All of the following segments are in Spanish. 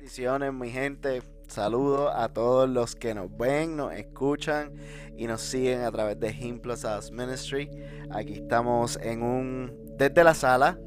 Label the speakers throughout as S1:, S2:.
S1: Bendiciones, mi gente. Saludos a todos los que nos ven, nos escuchan y nos siguen a través de Him Plus Us Ministry. Aquí estamos en un desde la sala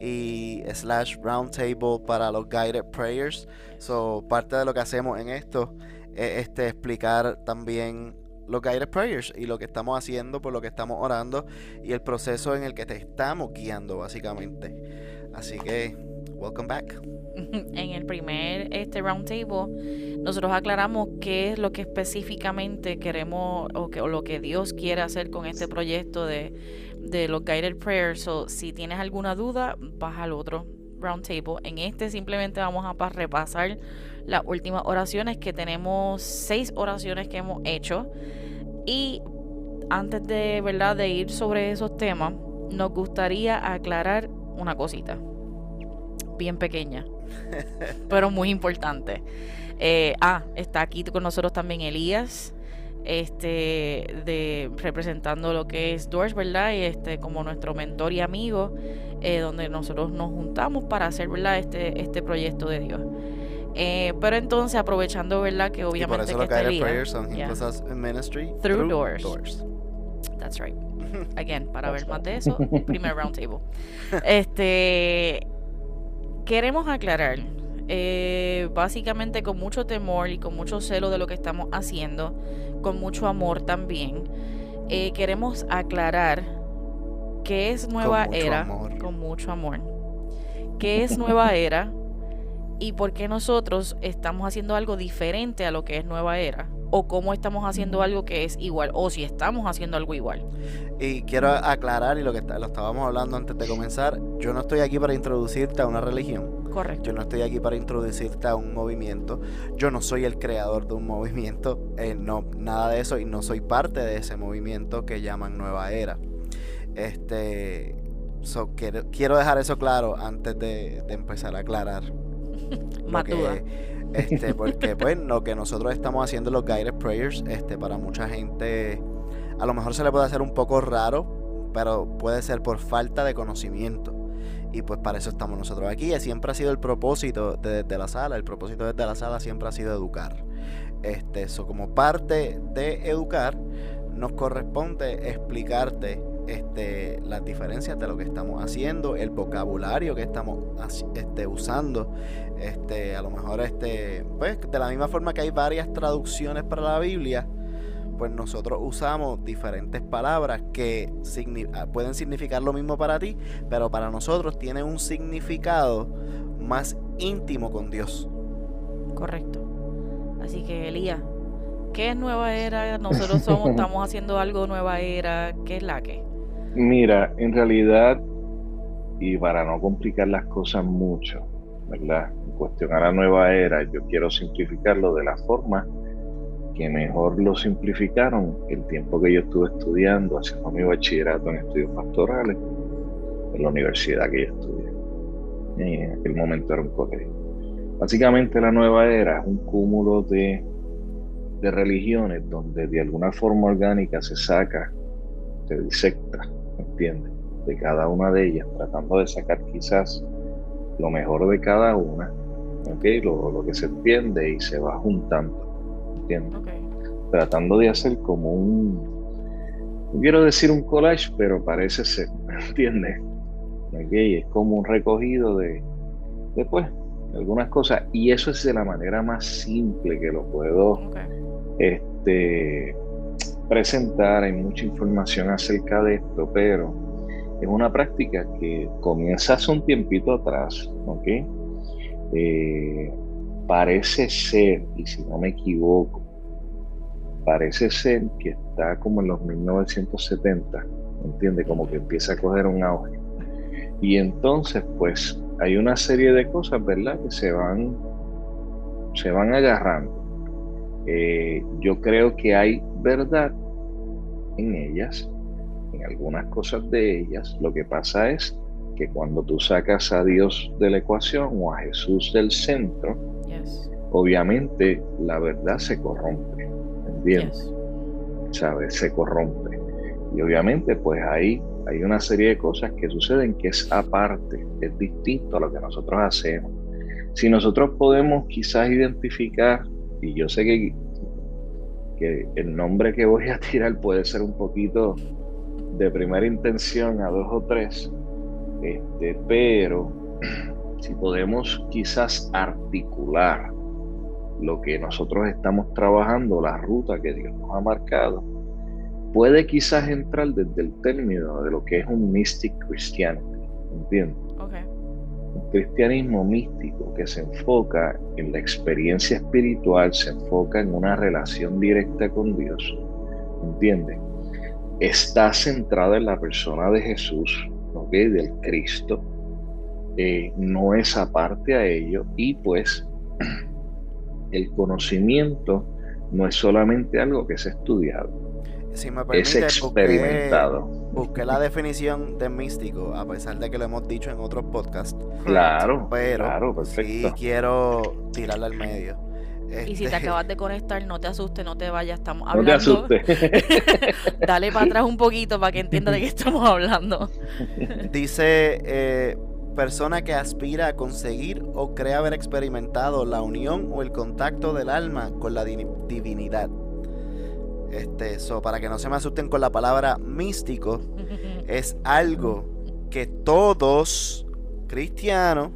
S1: y slash round table para los guided prayers. So, parte de lo que hacemos en esto es este, explicar también los guided prayers y lo que estamos haciendo, por lo que estamos orando y el proceso en el que te estamos guiando básicamente. Así que, welcome back.
S2: En el primer este round table, nosotros aclaramos qué es lo que específicamente queremos o, que, lo que Dios quiere hacer con este proyecto de, de los guided prayers. So, si tienes alguna duda, vas al otro round table. En este simplemente vamos a repasar las últimas oraciones que tenemos seis oraciones que hemos hecho y antes de verdad de ir sobre esos temas nos gustaría aclarar una cosita bien pequeña pero muy importante eh, ah está aquí con nosotros también Elías este de representando lo que es Doors, ¿verdad? Y este como nuestro mentor y amigo, eh, donde nosotros nos juntamos para hacer, ¿verdad? Este, este proyecto de Dios. Eh, pero entonces, aprovechando, ¿verdad? Que obviamente.
S1: Y por eso
S2: que
S1: los prayers yeah. Ministry
S2: through, doors. doors. That's right. Again, para ver más de eso, primer roundtable. Este. Queremos aclarar, eh, básicamente con mucho temor y con mucho celo de lo que estamos haciendo, con mucho amor también. Eh, queremos aclarar qué es nueva era, con mucho amor, qué es nueva era y por qué nosotros estamos haciendo algo diferente a lo que es nueva era o cómo estamos haciendo algo que es igual o si estamos haciendo algo igual.
S1: Y quiero aclarar y lo que lo estábamos hablando antes de comenzar, yo no estoy aquí para introducirte a una religión.
S2: Correcto.
S1: Yo no estoy aquí para introducirte a un movimiento. Yo no soy el creador de un movimiento, eh, no nada de eso y no soy parte de ese movimiento que llaman Nueva Era. Este, quiero, dejar eso claro antes de, de empezar a aclarar
S2: porque,
S1: este, porque pues lo que nosotros estamos haciendo los guided prayers, este, para mucha gente, a lo mejor se le puede hacer un poco raro, pero puede ser por falta de conocimiento. Y pues para eso estamos nosotros aquí. Siempre ha sido el propósito desde la sala. El propósito desde la sala siempre ha sido educar. Este, eso como parte de educar, nos corresponde explicarte este, las diferencias de lo que estamos haciendo, el vocabulario que estamos este, usando. Este, a lo mejor, este, pues, de la misma forma que hay varias traducciones para la Biblia, pues nosotros usamos diferentes palabras que ah, pueden significar lo mismo para ti, pero para nosotros tienen un significado más íntimo con Dios.
S2: Correcto. Así que Elías, ¿qué es nueva era? Nosotros somos, estamos haciendo algo nueva era, ¿qué es la que?
S3: Mira, en realidad, y para no complicar las cosas mucho, ¿verdad? En cuestión a la nueva era, yo quiero simplificarlo de la forma que mejor lo simplificaron el tiempo que yo estuve estudiando, haciendo mi bachillerato en estudios pastorales, en la universidad que yo estudié. Y en aquel momento era un colegio. Básicamente la nueva era es un cúmulo de, de religiones donde de alguna forma orgánica se saca, se disecta entiende De cada una de ellas, tratando de sacar quizás lo mejor de cada una, ¿ok? Lo, que se entiende y se va juntando, ¿entiendes? Tratando de hacer como un, no quiero decir un collage, pero parece ser, ¿entiendes? Es como un recogido de, después, algunas cosas, y eso es de la manera más simple que lo puedo este, presentar, hay mucha información acerca de esto, pero es una práctica que comienza hace un tiempito atrás, ¿ok? Eh, parece ser, y si no me equivoco, parece ser que está como en los 1970, ¿entiende? Como que empieza a coger un auge. Y entonces, pues, hay una serie de cosas, ¿verdad? Que se van, se van agarrando. Eh, yo creo que hay verdad en ellas, en algunas cosas de ellas. Lo que pasa es que cuando tú sacas a Dios de la ecuación o a Jesús del centro, obviamente la verdad se corrompe, ¿entiendes? ¿Sabes? Se corrompe. Y obviamente pues ahí hay una serie de cosas que suceden que es aparte, es distinto a lo que nosotros hacemos. Si nosotros podemos quizás identificar, y yo sé que, que el nombre que voy a tirar puede ser un poquito de primera intención a dos o tres, este, pero si podemos quizás articular lo que nosotros estamos trabajando, la ruta que Dios nos ha marcado, puede quizás entrar desde el término de lo que es un mystic cristiano, ¿entiendes? Un cristianismo místico que se enfoca en la experiencia espiritual, se enfoca en una relación directa con Dios, ¿entiendes? Está centrada en la persona de Jesús, ¿ok? Del Cristo, eh, no es aparte a ello y pues el conocimiento no es solamente algo que es estudiado,
S1: si me permite, es experimentado. Busqué, la definición de místico, a pesar de que lo hemos dicho en otros podcasts.
S3: Claro,
S1: pero
S3: claro, perfecto.
S1: sí quiero tirarla al medio.
S2: Y si te este acabas de conectar, no te asustes, no te vayas, estamos hablando.
S3: No te asustes.
S2: Dale para atrás un poquito para que entienda de qué estamos hablando.
S1: Dice eh, persona que aspira a conseguir o cree haber experimentado la unión o el contacto del alma con la divinidad. Este, so, para que no se me asusten con la palabra místico, es algo que todos cristianos,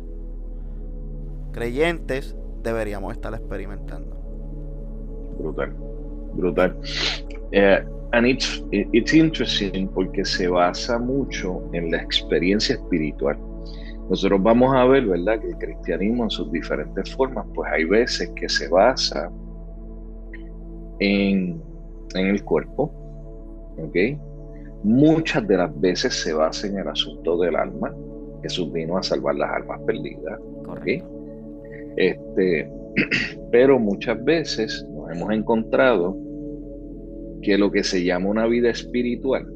S1: creyentes, deberíamos estar experimentando.
S3: Brutal, brutal. Eh, and it's, it's interesting porque se basa mucho en la experiencia espiritual. Nosotros vamos a ver, ¿verdad?, que el cristianismo en sus diferentes formas, pues hay veces que se basa en, en el cuerpo, ¿ok? Muchas de las veces se basa en el asunto del alma. Jesús vino a salvar las almas perdidas, ¿ok? Este, pero muchas veces nos hemos encontrado que lo que se llama una vida espiritual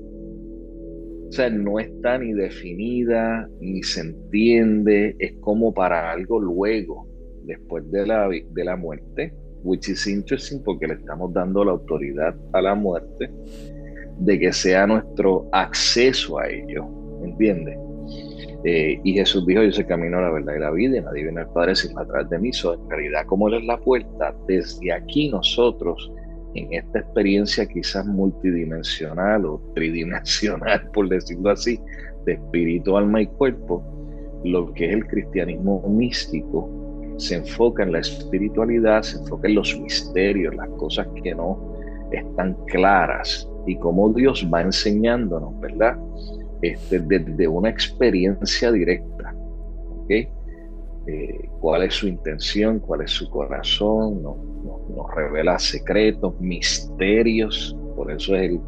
S3: o sea, no está ni definida, ni se entiende, es como para algo luego, después de la, de la muerte, which is interesting porque le estamos dando la autoridad a la muerte de que sea nuestro acceso a ello, ¿entiendes? Eh, y Jesús dijo, yo soy el camino, la verdad y la vida, y nadie viene al Padre sin atrás de mí. So, en realidad, como Él es la puerta, desde aquí nosotros en esta experiencia quizás multidimensional o tridimensional, por decirlo así, de espíritu, alma y cuerpo, lo que es el cristianismo místico se enfoca en la espiritualidad, se enfoca en los misterios, las cosas que no están claras y cómo Dios va enseñándonos, ¿verdad? Este, desde una experiencia directa, ¿ok? Eh, cuál es su intención, cuál es su corazón, nos, revela secretos, misterios, por eso es el,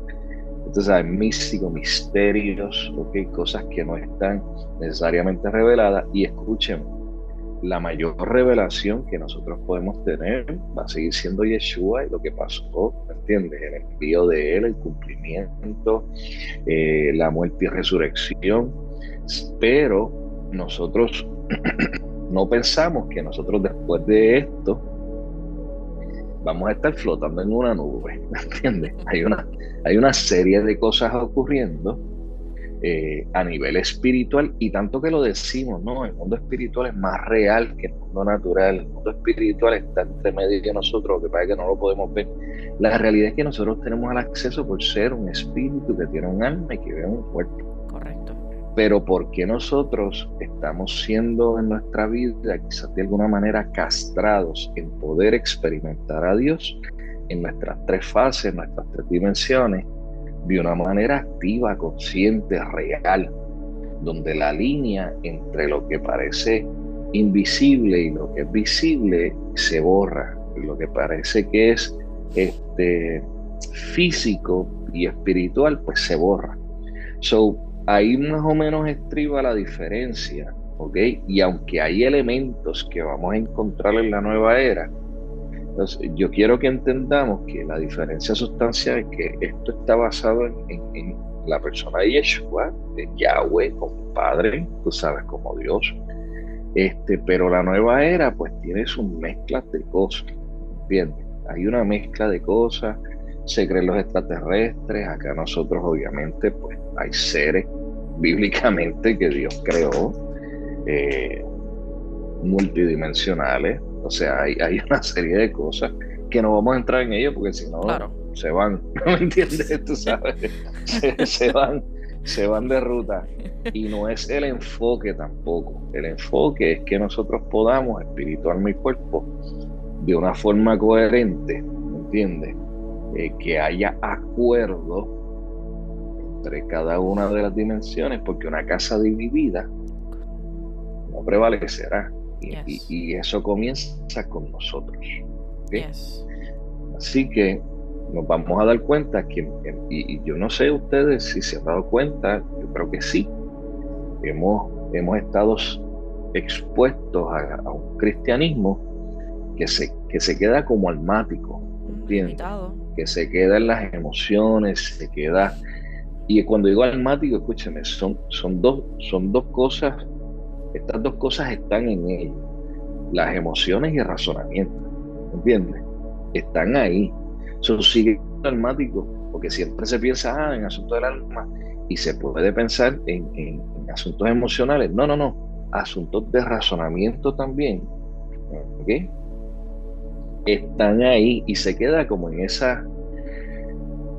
S3: entonces místico, misterios, okay, cosas que no están necesariamente reveladas y escuchen, la mayor revelación que nosotros podemos tener va a seguir siendo Yeshua y lo que pasó, ¿me entiendes? El envío de él, el cumplimiento, eh, la muerte y resurrección, pero nosotros no pensamos que nosotros después de esto vamos a estar flotando en una nube, ¿entiendes? Hay una, hay una serie de cosas ocurriendo eh, a nivel espiritual y tanto que lo decimos, ¿no? El mundo espiritual es más real que el mundo natural, el mundo espiritual está entre medio de nosotros, lo que pasa es que no lo podemos ver. La realidad es que nosotros tenemos el acceso por ser un espíritu que tiene un alma y que ve un cuerpo. Pero ¿por qué nosotros estamos siendo en nuestra vida quizás de alguna manera castrados en poder experimentar a Dios en nuestras tres fases, en nuestras tres dimensiones, de una manera activa, consciente, real, donde la línea entre lo que parece invisible y lo que es visible se borra, lo que parece que es este, físico y espiritual, pues se borra. So, ahí más o menos estriba la diferencia, ¿ok? Y aunque hay elementos que vamos a encontrar en la nueva era, entonces yo quiero que entendamos que la diferencia sustancial es que esto está basado en, la persona de Yeshua, de Yahweh como Padre, tú sabes, como Dios. Este, pero la nueva era pues tiene sus mezclas de cosas, ¿entiendes? Hay una mezcla de cosas, se creen los extraterrestres, acá nosotros obviamente pues hay seres bíblicamente que Dios creó. Eh, multidimensionales, o sea, hay, hay una serie de cosas que no vamos a entrar en ello porque si no se van, ¿me entiendes? Tú sabes, se, van, se van de ruta. Y no es el enfoque tampoco. El enfoque es que nosotros podamos, espiritual mi cuerpo, de una forma coherente, ¿me entiendes? Eh, que haya acuerdo entre cada una de las dimensiones, porque una casa dividida no prevalecerá. Y, eso comienza con nosotros. Así que nos vamos a dar cuenta que, y, yo no sé ustedes si se han dado cuenta, yo creo que sí, hemos, hemos estado expuestos a, un cristianismo que se, que se queda como almático, Que se queda en las emociones, se queda... Y cuando digo almático, escúcheme, son, son, dos, son dos cosas estas dos cosas están en él, las emociones y el razonamiento, ¿entiendes? Están ahí. Eso sigue almático, porque siempre se piensa ah, en asuntos del alma y se puede pensar en, asuntos emocionales. No, no, no, asuntos de razonamiento también. ¿Ok? Están ahí y se queda como en esa,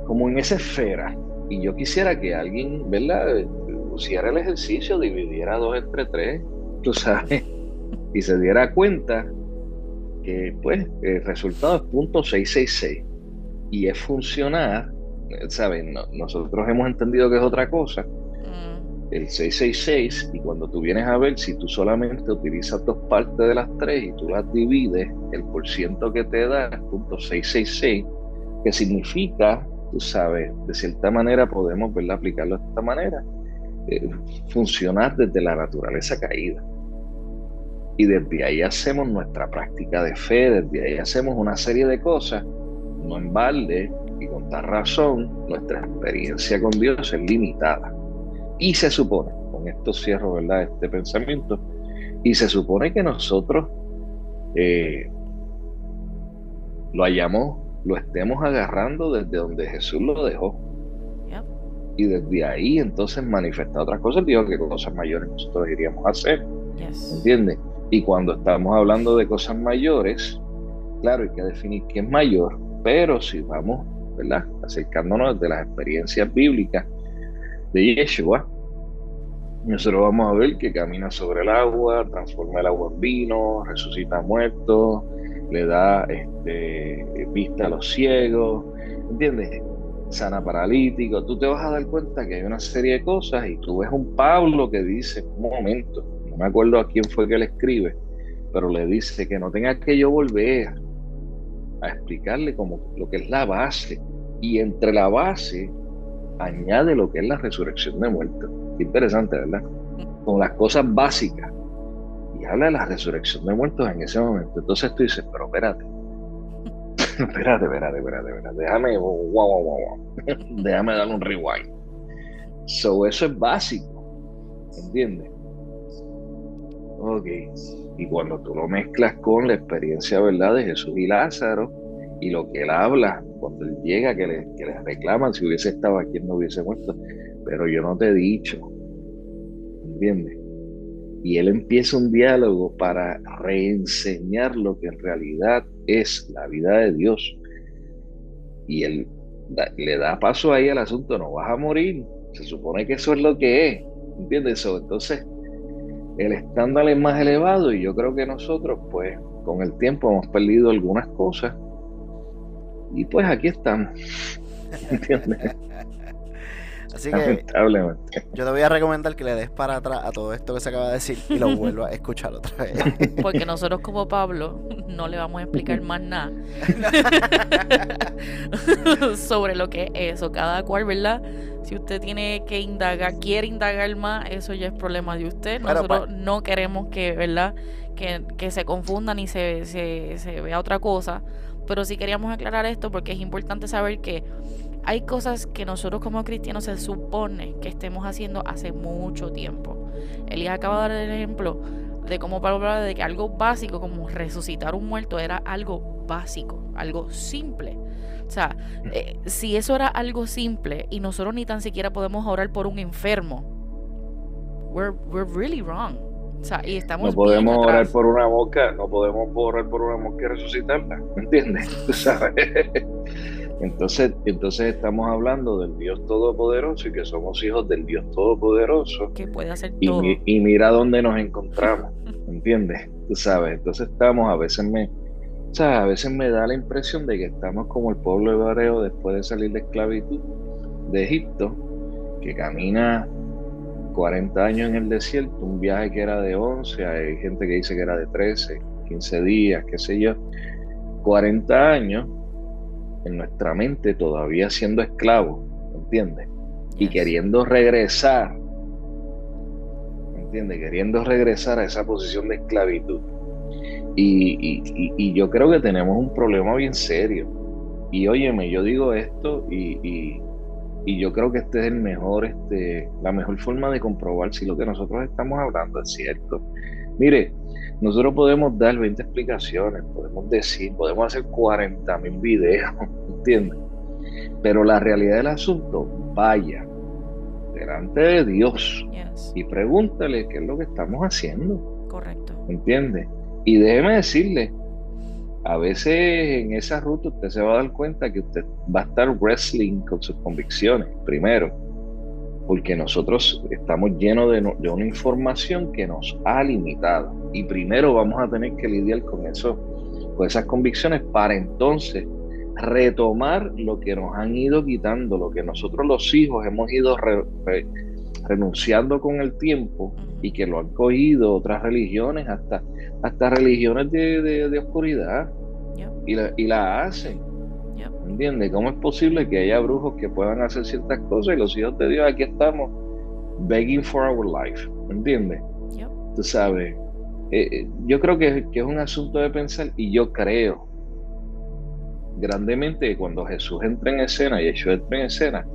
S3: como en esa esfera. Y yo quisiera que alguien, ¿verdad? Pusiera el ejercicio, dividiera dos entre tres, tú sabes, y se diera cuenta que pues el resultado es punto 666 y es funcionar, ¿saben? nosotros hemos entendido que es otra cosa, mm. el 666 y cuando tú vienes a ver si tú solamente utilizas dos partes de las tres y tú las divides, el por ciento que te da es punto 666, que significa, tú sabes, de cierta manera podemos verla aplicarlo de esta manera eh, funcionar desde la naturaleza caída. Y desde ahí hacemos nuestra práctica de fe, desde ahí hacemos una serie de cosas, no en balde y con tal razón, nuestra experiencia con Dios es limitada. Y se supone, con esto cierro ¿verdad? este pensamiento, y se supone que nosotros eh, lo hayamos, lo estemos agarrando desde donde Jesús lo dejó y desde ahí entonces manifestar otras cosas, digo que cosas mayores nosotros iríamos a hacer. ¿Entiendes? Y cuando estamos hablando de cosas mayores, claro, hay que definir qué es mayor, pero si vamos, ¿verdad? Acercándonos de las experiencias bíblicas de Yeshua, nosotros vamos a ver que camina sobre el agua, transforma el agua en vino, resucita muertos, le da este, vista a los ciegos, ¿entiendes? Sana paralítico, tú te vas a dar cuenta que hay una serie de cosas y tú ves un Pablo que dice, un momento, no me acuerdo a quién fue que le escribe, pero le dice que no tenga que yo volver a explicarle como lo que es la base y entre la base añade lo que es la resurrección de muertos. interesante, ¿verdad? Con las cosas básicas. Y habla de la resurrección de muertos en ese momento. Entonces tú dices, pero espérate, espérate, espérate, espérate, espérate. Déjame, wow, wow, wow, Déjame darle un rewind. So, eso es básico. ¿Entiendes? Ok. Y cuando tú lo mezclas con la experiencia, ¿verdad?, de Jesús y Lázaro, y lo que él habla, cuando él llega, que le, que le reclaman si hubiese estado aquí, no hubiese muerto. Pero yo no te he dicho. ¿Entiendes? Y él empieza un diálogo para reenseñar lo que en realidad es la vida de Dios. Y él le da paso ahí al asunto, no vas a morir. Se supone que eso es lo que es. ¿Entiendes eso? Entonces, el estándar es más elevado y yo creo que nosotros, pues, con el tiempo hemos perdido algunas cosas. Y pues aquí estamos. ¿Entiendes?
S1: Así que yo te voy a recomendar que le des para atrás a todo esto que se acaba de decir y lo vuelvas a escuchar otra vez.
S2: Porque nosotros como Pablo no le vamos a explicar más nada sobre lo que es eso. Cada cual, ¿verdad? Si usted tiene que indagar, quiere indagar más, eso ya es problema de usted. Nosotros no queremos que, ¿verdad? Que, que se confundan y se, se, se vea otra cosa. Pero sí queríamos aclarar esto porque es importante saber que hay cosas que nosotros como cristianos se supone que estemos haciendo hace mucho tiempo. Elías acaba de dar el ejemplo de cómo Pablo hablaba de que algo básico como resucitar un muerto era algo básico, algo simple. O sea, eh, si eso era algo simple y nosotros ni tan siquiera podemos orar por un enfermo, we're, we're really wrong. y estamos
S3: no podemos orar por una mosca, no podemos orar por una mosca y resucitarla, ¿me entiendes? Entonces, entonces estamos hablando del Dios Todopoderoso y que somos hijos del Dios Todopoderoso.
S2: Que puede hacer
S3: y,
S2: todo.
S3: Y mira dónde nos encontramos, ¿entiendes? Tú sabes, entonces estamos, a veces me, o sea, a veces me da la impresión de que estamos como el pueblo hebreo después de salir de esclavitud de Egipto, que camina 40 años en el desierto, un viaje que era de 11, hay gente que dice que era de 13, 15 días, qué sé yo, 40 años en nuestra mente todavía siendo esclavo, ¿entiendes? Y queriendo regresar, ¿entiendes? Queriendo regresar a esa posición de esclavitud. Y, yo creo que tenemos un problema bien serio. Y óyeme, yo digo esto y, yo creo que este es el mejor, este, la mejor forma de comprobar si lo que nosotros estamos hablando es cierto. Mire, nosotros podemos dar 20 explicaciones, podemos decir, podemos hacer 40 mil videos, ¿entiendes? Pero la realidad del asunto, vaya delante de Dios y pregúntale qué es lo que estamos haciendo.
S2: Correcto.
S3: ¿Entiendes? Y déjeme decirle, a veces en esa ruta usted se va a dar cuenta que usted va a estar wrestling con sus convicciones, primero porque nosotros estamos llenos de, una información que nos ha limitado. Y primero vamos a tener que lidiar con eso, con esas convicciones, para entonces retomar lo que nos han ido quitando, lo que nosotros los hijos hemos ido renunciando con el tiempo y que lo han cogido otras religiones, hasta, hasta religiones de, oscuridad, y, la, y la hacen. ¿Entiendes? ¿Cómo es posible que haya brujos que puedan hacer ciertas cosas y los hijos de Dios aquí estamos begging for our life? ¿Entiendes? Tú sabes, eh, eh, yo creo que, es un asunto de pensar y yo creo grandemente que cuando Jesús entra en escena y Jesús entra en escena,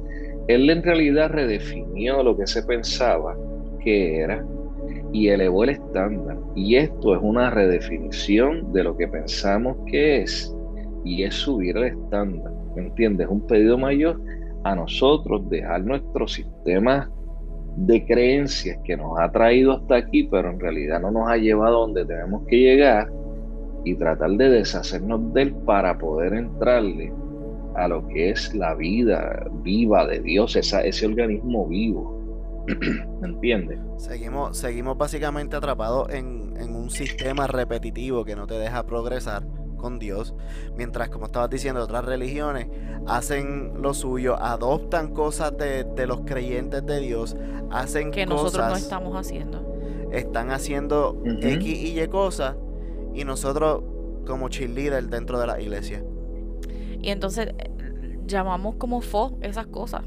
S3: él en realidad redefinió lo que se pensaba que era y elevó el estándar. Y esto es una redefinición de lo que pensamos que es y es subir el estándar, ¿me entiendes? Un pedido mayor a nosotros dejar nuestro sistema de creencias que nos ha traído hasta aquí, pero en realidad no nos ha llevado a donde tenemos que llegar y tratar de deshacernos de él para poder entrarle a lo que es la vida viva de Dios, esa, ese organismo vivo. ¿Me entiendes?
S1: Seguimos, seguimos básicamente atrapados en, en un sistema repetitivo que no te deja progresar con Dios, mientras como estabas diciendo, otras religiones hacen lo suyo, adoptan cosas de, los creyentes de Dios, hacen
S2: que nosotros no estamos haciendo.
S1: Están haciendo X y Y cosas y nosotros como cheerleader dentro de la iglesia.
S2: Y entonces eh, llamamos como fo esas cosas.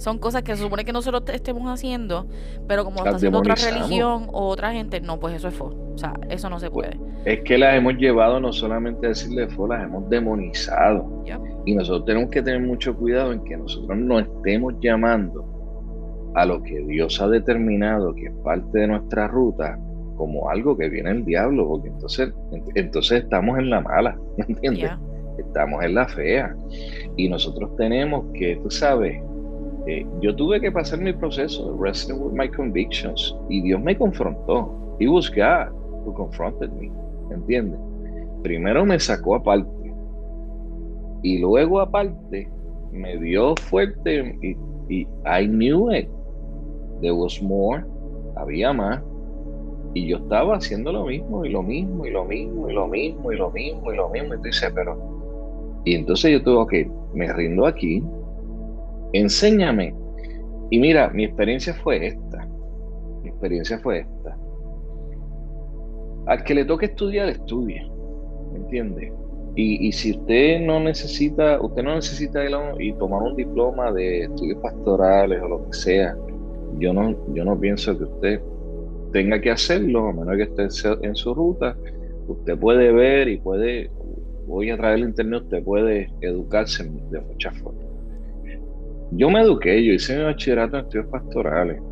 S2: Son cosas que se supone que nosotros estemos haciendo, pero como está haciendo otra religión o otra gente, no, pues eso es fo. O sea, eso no se puede.
S3: Es que las hemos llevado no solamente a decirle fo, las hemos demonizado. Y nosotros tenemos que tener mucho cuidado en que nosotros no estemos llamando a lo que Dios ha determinado que es parte de nuestra ruta como algo que viene el diablo, porque entonces, entonces estamos en la mala, ¿me entiendes? Estamos en la fea. Y nosotros tenemos que, tú sabes, eh, yo tuve que pasar mi proceso wrestling with my convictions y Dios me confrontó. It was God who confronted me, ¿entiendes? Primero me sacó aparte y luego aparte me dio fuerte y, y I knew it. There was more, había más. Y yo estaba haciendo lo mismo y lo mismo y lo mismo y lo mismo y lo mismo y lo mismo. Y tú dices, pero... Y entonces yo tuve que, me rindo aquí, enséñame. Y mira, mi experiencia fue esta. Mi experiencia fue esta. Al que le toque estudiar, estudia. ¿Me entiende? Y, si usted no necesita, usted no necesita y tomar un diploma de estudios pastorales o lo que sea, yo no, yo no pienso que usted tenga que hacerlo, a menos que esté en su ruta. Usted puede ver y puede, voy a través del internet, usted puede educarse de muchas formas. Yo me eduqué, yo hice mi bachillerato en estudios pastorales.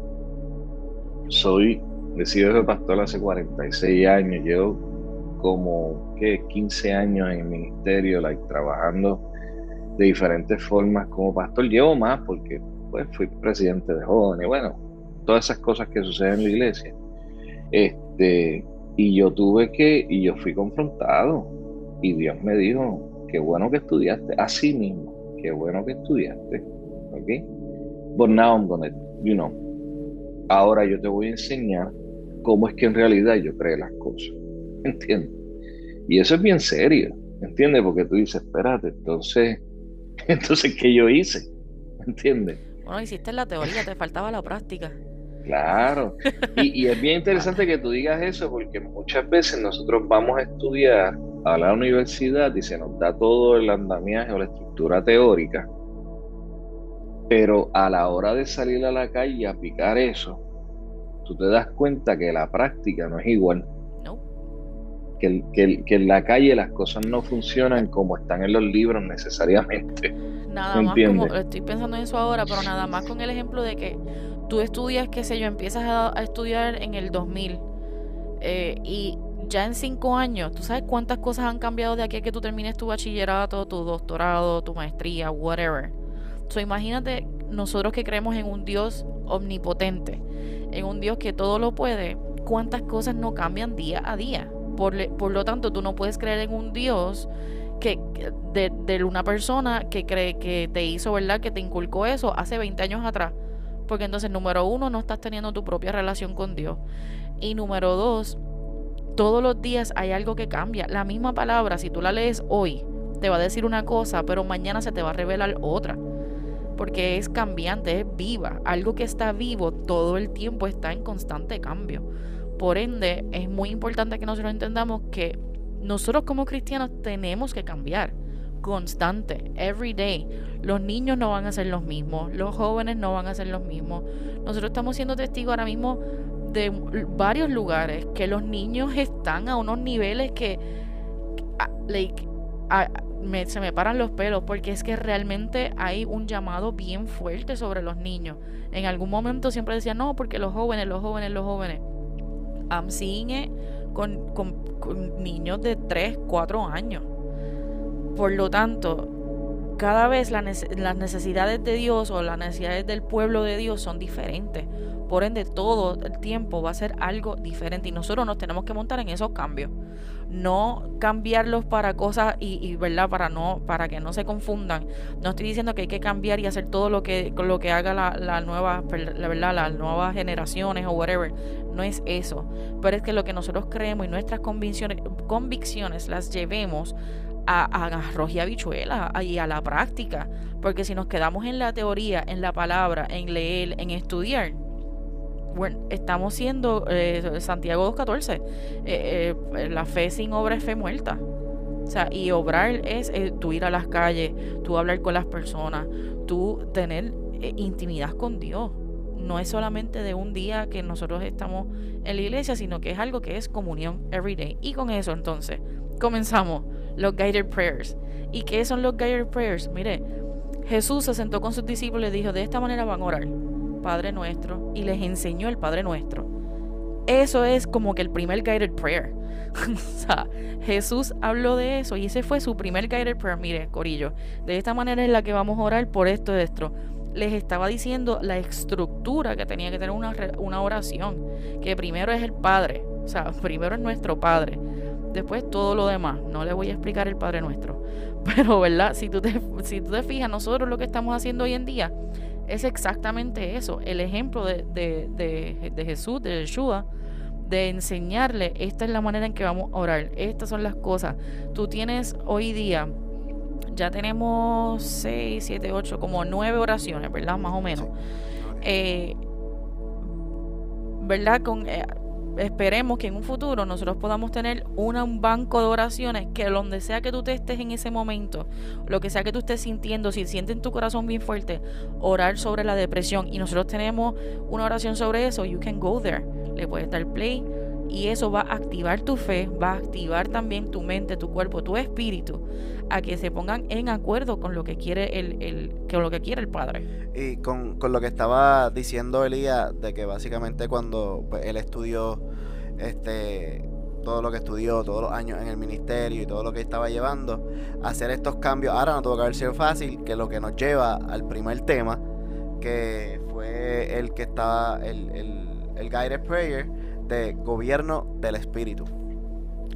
S3: Soy, decidido de pastor hace 46 años, llevo como que 15 años en el ministerio, trabajando de diferentes formas como pastor. Llevo más porque pues, fui presidente de jóvenes, bueno, todas esas cosas que suceden en la iglesia. Este, y yo tuve que, y yo fui confrontado. Y Dios me dijo, qué bueno que estudiaste, así mismo, qué bueno que estudiaste. ¿Ok? But now I'm gonna, you know, ahora yo te voy a enseñar cómo es que en realidad yo creo las cosas. ¿Entiendes? Y eso es bien serio, ¿entiendes? Porque tú dices, espérate, entonces, entonces, ¿qué yo hice? ¿Entiendes?
S2: Bueno, hiciste la teoría, te faltaba la práctica.
S3: Claro. Y, y, es bien interesante que tú digas eso porque muchas veces nosotros vamos a estudiar a la universidad y se nos da todo el andamiaje o la estructura teórica, pero a la hora de salir a la calle y aplicar eso, tú te das cuenta que la práctica no es igual. Que, que, que, en la calle las cosas no funcionan como están en los libros necesariamente.
S2: Nada más como, estoy pensando en eso ahora, pero nada más con el ejemplo de que tú estudias, qué sé yo, empiezas a, estudiar en el 2000 eh, y ya en cinco años, ¿tú sabes cuántas cosas han cambiado de aquí a que tú termines tu bachillerato, tu doctorado, tu maestría, whatever? So, imagínate nosotros que creemos en un Dios omnipotente, en un Dios que todo lo puede, cuántas cosas no cambian día a día. Por, lo tanto, tú no puedes creer en un Dios que de, de, una persona que cree que te hizo, ¿verdad? Que te inculcó eso hace 20 años atrás. Porque entonces, número uno, no estás teniendo tu propia relación con Dios. Y número dos, todos los días hay algo que cambia. La misma palabra, si tú la lees hoy, te va a decir una cosa, pero mañana se te va a revelar otra. Porque es cambiante, es viva. Algo que está vivo todo el tiempo está en constante cambio. Por ende, es muy importante que nosotros entendamos que nosotros como cristianos tenemos que cambiar constante, every day. Los niños no van a ser los mismos, los jóvenes no van a ser los mismos. Nosotros estamos siendo testigos ahora mismo de varios lugares que los niños están a unos niveles que se me paran los pelos porque es que realmente hay un llamado bien fuerte sobre los niños. En algún momento siempre decían, no, porque los jóvenes, los jóvenes, los jóvenes. I'm seeing con, con niños de 3, 4 años. Por lo tanto, cada vez las necesidades de Dios o las necesidades del pueblo de Dios son diferentes. Por ende, todo el tiempo va a ser algo diferente y nosotros nos tenemos que montar en esos cambios. No cambiarlos para cosas y, verdad para no para que no se confundan. No estoy diciendo que hay que cambiar y hacer todo lo que lo que haga la, la nueva la verdad las nuevas generaciones o whatever. No es eso. Pero es que lo que nosotros creemos y nuestras convicciones convicciones las llevemos a, a arroz y habichuela y a la práctica. Porque si nos quedamos en la teoría, en la palabra, en leer, en estudiar, estamos siendo eh, Santiago 2.14, eh, eh, la fe sin obra es fe muerta. O sea, y obrar es tú ir a las calles, tú hablar con las personas, tú tener intimidad con Dios. No es solamente de un día que nosotros estamos en la iglesia, sino que es algo que es comunión every day. Y con eso entonces comenzamos los guided prayers. ¿Y qué son los guided prayers? Mire, Jesús se sentó con sus discípulos y dijo, de esta manera van a orar. Padre Nuestro y les enseñó el Padre Nuestro. Eso es como que el primer guided prayer. o sea, Jesús habló de eso y ese fue su primer guided prayer. Mire, Corillo, de esta manera es la que vamos a orar por esto y esto. Les estaba diciendo la estructura que tenía que tener una, una oración. Que primero es el Padre. O sea, primero es nuestro Padre. Después todo lo demás. No le voy a explicar el Padre Nuestro. Pero, ¿verdad? Si tú te, si tú te fijas, nosotros lo que estamos haciendo hoy en día es exactamente eso, el ejemplo de, de, de, Jesús, de Yeshua, de enseñarle, esta es la manera en que vamos a orar, estas son las cosas. Tú tienes hoy día, ya tenemos 6, 7, 8, como 9 oraciones, ¿verdad? Más o menos. Eh, ¿Verdad? Con, eh, esperemos que en un futuro nosotros podamos tener un banco de oraciones que donde sea que tú te estés en ese momento, lo que sea que tú estés sintiendo, si sientes en tu corazón bien fuerte, orar sobre la depresión. Y nosotros tenemos una oración sobre eso, you can go there, le puedes dar play y eso va a activar tu fe, va a activar también tu mente, tu cuerpo, tu espíritu, a que se pongan en acuerdo con lo que quiere el, el, con lo que quiere el Padre.
S1: Y con, con, lo que estaba diciendo Elías, de que básicamente cuando pues, él estudió este todo lo que estudió, todos los años en el ministerio y todo lo que estaba llevando, hacer estos cambios ahora no tuvo que haber sido fácil, que lo que nos lleva al primer tema, que fue el que estaba, el, el, el Guided Prayer, de gobierno del espíritu.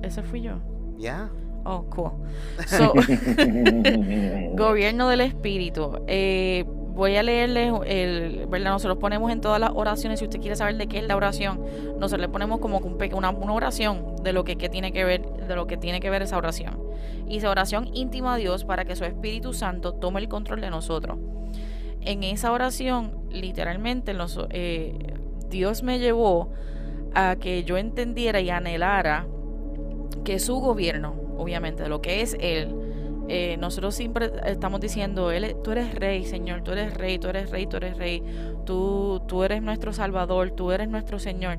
S2: Ese fui yo.
S1: Ya.
S2: Oh, cool. So, gobierno del espíritu. Eh, voy a leerles, el, ¿verdad? Nosotros ponemos en todas las oraciones, si usted quiere saber de qué es la oración, nosotros le ponemos como una, una oración de lo que, que tiene que ver, de lo que tiene que ver esa oración. Y esa oración íntima a Dios para que su Espíritu Santo tome el control de nosotros. En esa oración, literalmente, eh, Dios me llevó a que yo entendiera y anhelara que su gobierno, obviamente, lo que es Él, eh, nosotros siempre estamos diciendo, él, tú eres rey, Señor, tú eres rey, tú eres rey, tú eres rey, tú, tú eres nuestro Salvador, tú eres nuestro Señor.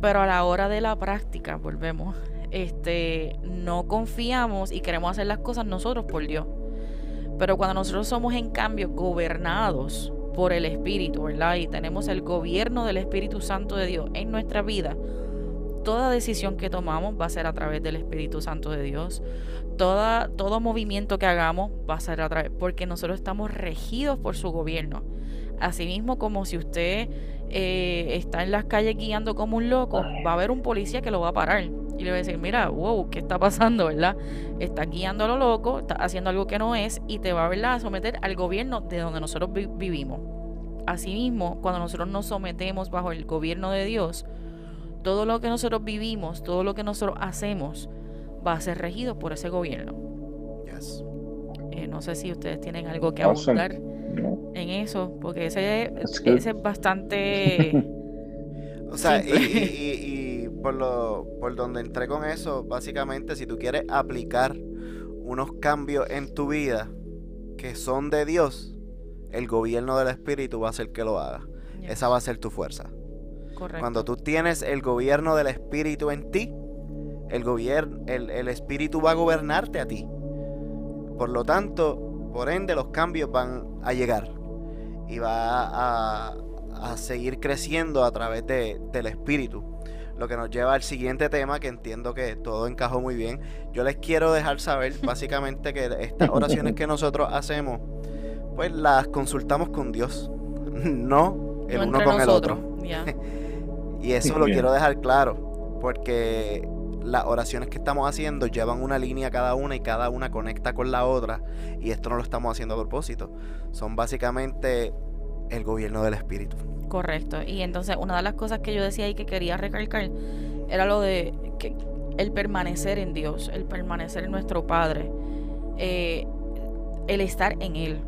S2: Pero a la hora de la práctica, volvemos, este, no confiamos y queremos hacer las cosas nosotros por Dios. Pero cuando nosotros somos en cambio gobernados por el Espíritu, ¿verdad? Y tenemos el gobierno del Espíritu Santo de Dios en nuestra vida, toda decisión que tomamos va a ser a través del Espíritu Santo de Dios. Toda, todo movimiento que hagamos va a ser a través, porque nosotros estamos regidos por su gobierno. Asimismo, como si usted eh, está en las calles guiando como un loco, va a haber un policía que lo va a parar y le va a decir, mira, wow, ¿qué está pasando, verdad? Estás guiando a lo loco, estás haciendo algo que no es y te va ¿verdad? a someter al gobierno de donde nosotros vi- vivimos. Asimismo, cuando nosotros nos sometemos bajo el gobierno de Dios, todo lo que nosotros vivimos, todo lo que nosotros hacemos, va a ser regido por ese gobierno.
S1: Yes.
S2: Eh, no sé si ustedes tienen algo que
S3: Awesome.
S2: abundar en eso, porque ese, es bastante...
S1: O sea, y,
S2: Simple.
S1: y- y- y por, lo, por donde entré con eso, básicamente, si tú quieres aplicar unos cambios en tu vida que son de Dios, el gobierno del Espíritu va a ser que lo haga. Esa va a ser tu fuerza.
S2: Correcto.
S1: Cuando tú tienes el gobierno del Espíritu en ti, el, gobierno, el, el Espíritu va a gobernarte a ti. Por lo tanto, por ende, los cambios van a llegar. Y va a, a seguir creciendo a través de- del Espíritu. Lo que nos lleva al siguiente tema, que entiendo que todo encajó muy bien. Yo les quiero dejar saber, básicamente, que estas oraciones que nosotros hacemos, pues las consultamos con Dios. No el
S2: No
S1: uno con el otro. Y eso lo
S3: Bien.
S1: quiero dejar claro, porque las oraciones que estamos haciendo llevan una línea cada una y cada una conecta con la otra, y esto no lo estamos haciendo a propósito. Son básicamente el gobierno del espíritu.
S2: Correcto. Y entonces una de las cosas que yo decía y que quería recalcar era lo de el permanecer en Dios, el permanecer en nuestro Padre, eh, el estar en Él.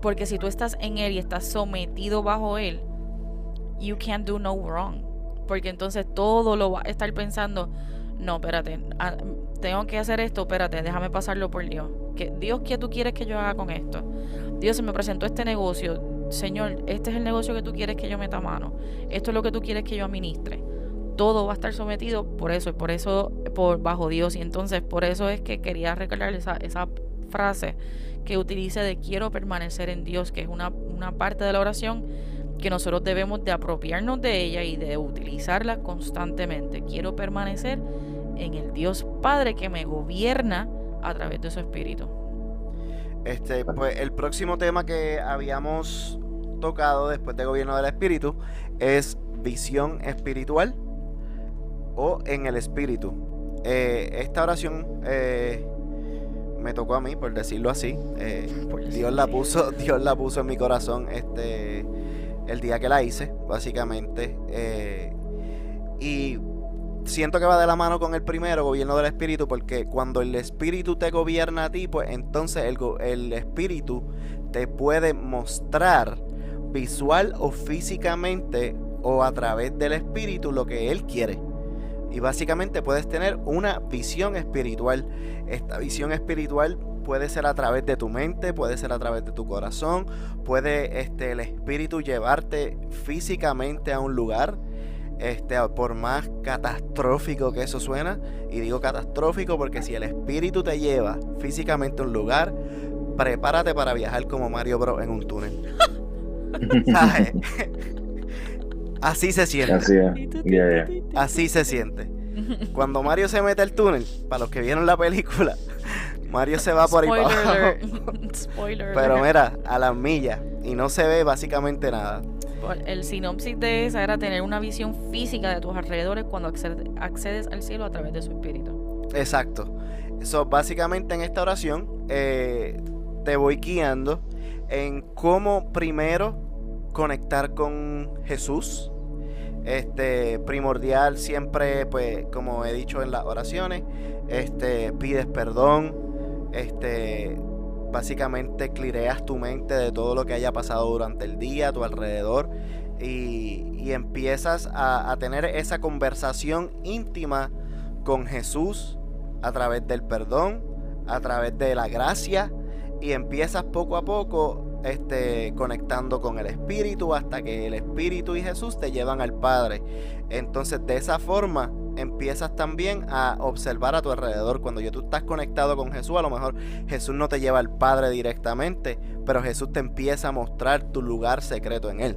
S2: Porque si tú estás en Él y estás sometido bajo Él, you can't do no wrong. Porque entonces todo lo va a estar pensando, no, espérate, ah, tengo que hacer esto, espérate, déjame pasarlo por Dios. Que, Dios, ¿qué tú quieres que yo haga con esto? Dios, se me presentó este negocio. Señor, este es el negocio que tú quieres que yo meta mano. Esto es lo que tú quieres que yo administre. Todo va a estar sometido por eso, y por eso, por bajo Dios. Y entonces, por eso es que quería recordar esa, esa frase que utilice de quiero permanecer en Dios, que es una, una parte de la oración que nosotros debemos de apropiarnos de ella y de utilizarla constantemente. Quiero permanecer en el Dios Padre que me gobierna a través de su Espíritu.
S1: Este, pues el próximo tema que habíamos tocado después de gobierno del espíritu es visión espiritual o en el espíritu. Eh, esta oración eh, me tocó a mí, por decirlo así. Eh,
S2: Por
S1: Dios la puso, Dios la puso en mi corazón este el día que la hice, básicamente. y siento que va de la mano con el primero, gobierno del espíritu, porque cuando el espíritu te gobierna a ti, pues entonces el, el espíritu te puede mostrar visual o físicamente o a través del espíritu lo que él quiere. Y básicamente puedes tener una visión espiritual. Esta visión espiritual puede ser a través de tu mente, puede ser a través de tu corazón, puede este, el espíritu llevarte físicamente a un lugar. Este, por más catastrófico que eso suena, y digo catastrófico porque si el espíritu te lleva físicamente a un lugar, prepárate para viajar como Mario Bros en un túnel. ¿Sabes? Así se siente.
S3: Así es. Yeah, yeah.
S1: Así se siente. Cuando Mario se mete al túnel, para los que vieron la película, Mario se va por ahí para
S2: Spoiler
S1: abajo.
S2: alert. Spoiler
S1: Pero mira, a las millas. Y no se ve básicamente nada.
S2: El sinopsis de esa era tener una visión física de tus alrededores cuando accedes al cielo a través de su espíritu.
S1: Exacto. Eso, básicamente en esta oración eh, te voy guiando en cómo primero conectar con Jesús. Este primordial siempre, pues, como he dicho en las oraciones, este pides perdón, este básicamente clireas tu mente de todo lo que haya pasado durante el día a tu alrededor y, empiezas a, a, tener esa conversación íntima con Jesús a través del perdón, a través de la gracia y empiezas poco a poco este, conectando con el Espíritu hasta que el Espíritu y Jesús te llevan al Padre. Entonces de esa forma empiezas también a observar a tu alrededor. Cuando yo tú estás conectado con Jesús, a lo mejor Jesús no te lleva al Padre directamente, pero Jesús te empieza a mostrar tu lugar secreto en Él.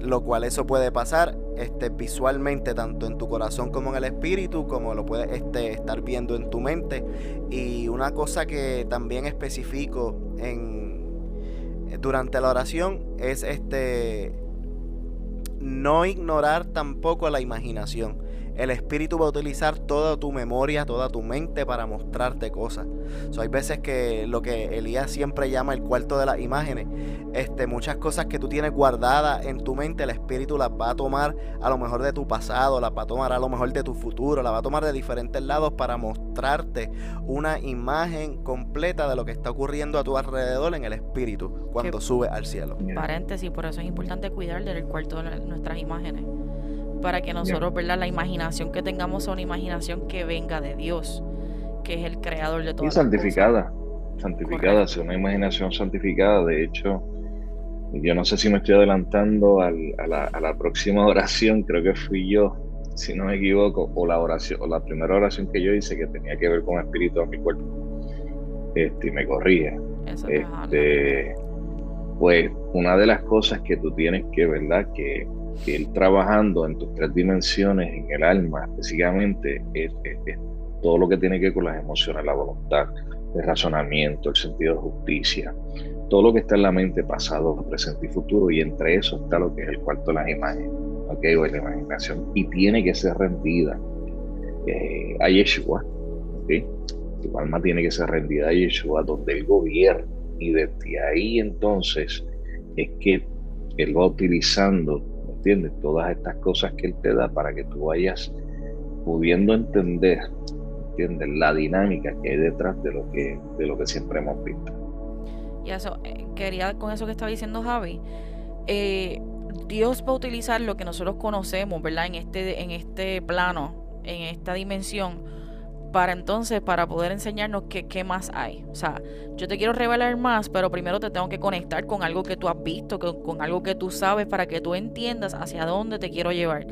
S1: Lo cual eso puede pasar este, visualmente tanto en tu corazón como en el espíritu, como lo puedes este, estar viendo en tu mente. Y una cosa que también especifico en, durante la oración es este no ignorar tampoco la imaginación. El espíritu va a utilizar toda tu memoria, toda tu mente para mostrarte cosas. hay veces que lo que Elías siempre llama el cuarto de las imágenes, este, muchas cosas que tú tienes guardadas en tu mente, el espíritu las va a tomar a lo mejor de tu pasado, las va a tomar a lo mejor de tu futuro, las va a tomar de diferentes lados para mostrarte una imagen completa de lo que está ocurriendo a tu alrededor en el espíritu cuando sube al cielo.
S2: Paréntesis, por eso es importante cuidar del cuarto de nuestras imágenes para que nosotros, ¿verdad? La imaginación que tengamos sea una imaginación que venga de Dios, que es el creador de todo.
S3: Y santificada, santificada, sea una imaginación santificada. De hecho, yo no sé si me estoy adelantando a, la, próxima oración, creo que fui yo, si no me equivoco, o la oración, o la primera oración que yo hice que tenía que ver con espíritu a mi cuerpo. Este, y me corrige. este, pues una de las cosas que tú tienes que, ¿verdad? Que él trabajando en tus tres dimensiones, en el alma específicamente, es, todo lo que tiene que ver con las emociones, la voluntad, el razonamiento, el sentido de justicia, todo lo que está en la mente, pasado, presente y futuro, y entre eso está lo que es el cuarto de las imágenes, ¿ok? O la imaginación, y tiene que ser rendida eh, a Yeshua. Tu alma tiene que ser rendida a Yeshua, donde él gobierna, y desde ahí entonces es que él va utilizando ¿entiendes? Todas estas cosas que Él te da para que tú vayas pudiendo entender, ¿entiendes? La dinámica que hay detrás de lo que, de lo que siempre hemos visto.
S2: Y eso, eh, quería con eso que estaba diciendo Javi, eh, Dios va a utilizar lo que nosotros conocemos, ¿verdad? En este, en este plano, en esta dimensión, para entonces, para poder enseñarnos qué, qué más hay. O sea, yo te quiero revelar más, pero primero te tengo que conectar con algo que tú has visto, con, algo que tú sabes, para que tú entiendas hacia dónde te quiero llevar.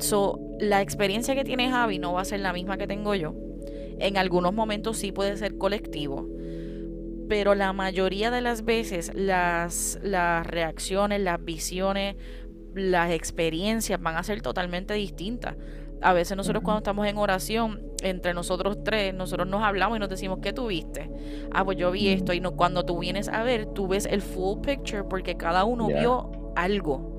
S2: So, la experiencia que tiene Javi no va a ser la misma que tengo yo. En algunos momentos sí puede ser colectivo, pero la mayoría de las veces las, las reacciones, las visiones, las experiencias van a ser totalmente distintas. A veces nosotros cuando estamos en oración, entre nosotros tres, nosotros nos hablamos y nos decimos, ¿qué tuviste? Ah, pues yo vi esto. Y no, cuando tú vienes a ver, tú ves el full picture porque cada uno vio algo.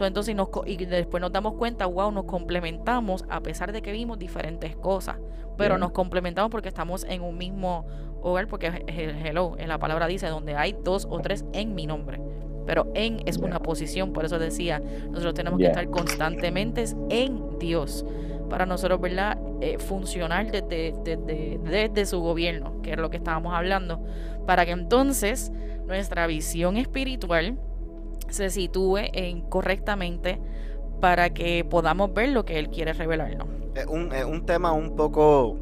S2: entonces y después nos damos cuenta, wow, nos complementamos a pesar de que vimos diferentes cosas. Pero nos complementamos porque estamos en un mismo hogar, porque hello, en la palabra dice, donde hay dos o tres en mi nombre pero en es una posición, por eso decía, nosotros tenemos que estar constantemente en Dios para nosotros, ¿verdad? Eh, funcionar desde, desde, su gobierno, que es lo que estábamos hablando, para que entonces nuestra visión espiritual se sitúe en, correctamente para que podamos ver lo que Él quiere revelarnos.
S1: Es un, es un tema un poco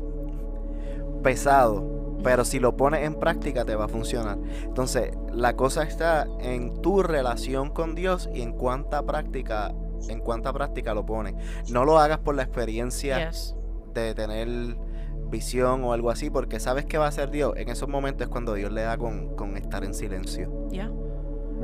S1: pesado, pero si lo pones en práctica te va a funcionar. Entonces, la cosa está en tu relación con Dios y en cuánta práctica, en cuánta práctica lo pones. No lo hagas por la experiencia de tener visión o algo así, porque sabes que va a ser Dios. En esos momentos es cuando Dios le da con, estar en silencio.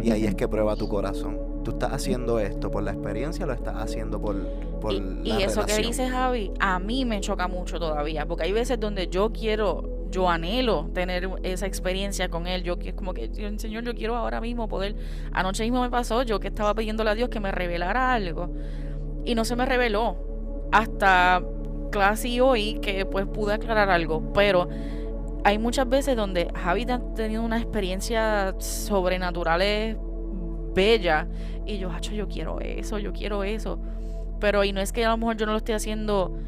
S1: Y ahí es que prueba tu corazón. Tú estás haciendo esto por la experiencia, lo estás haciendo por, por
S2: y, y eso que dice Javi, a mí me choca mucho todavía, porque hay veces donde yo quiero yo anhelo tener esa experiencia con Él. Yo como que, Señor, yo quiero ahora mismo poder. Anoche mismo me pasó, yo que estaba pidiéndole a Dios que me revelara algo y no se me reveló hasta casi hoy que pues pude aclarar algo, pero hay muchas veces donde Javi ha tenido una experiencia sobrenaturales bella y yo, hacho, yo quiero eso, yo quiero eso. Pero y no es que a lo mejor yo no lo esté haciendo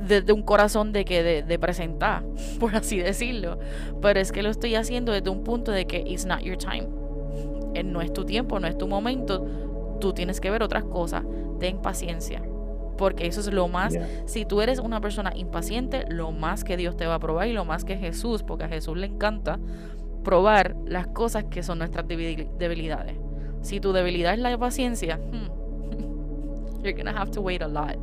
S2: desde un corazón de que de, presentar, por así decirlo, pero es que lo estoy haciendo desde un punto de que it's not your time. Eh, no es tu tiempo, no es tu momento. Tú tienes que ver otras cosas. Ten paciencia. Porque eso es lo más, si tú eres una persona impaciente, lo más que Dios te va a probar y lo más que Jesús, porque a Jesús le encanta probar las cosas que son nuestras debilidades. Si tu debilidad es la paciencia, hmm, you're gonna have to wait a lot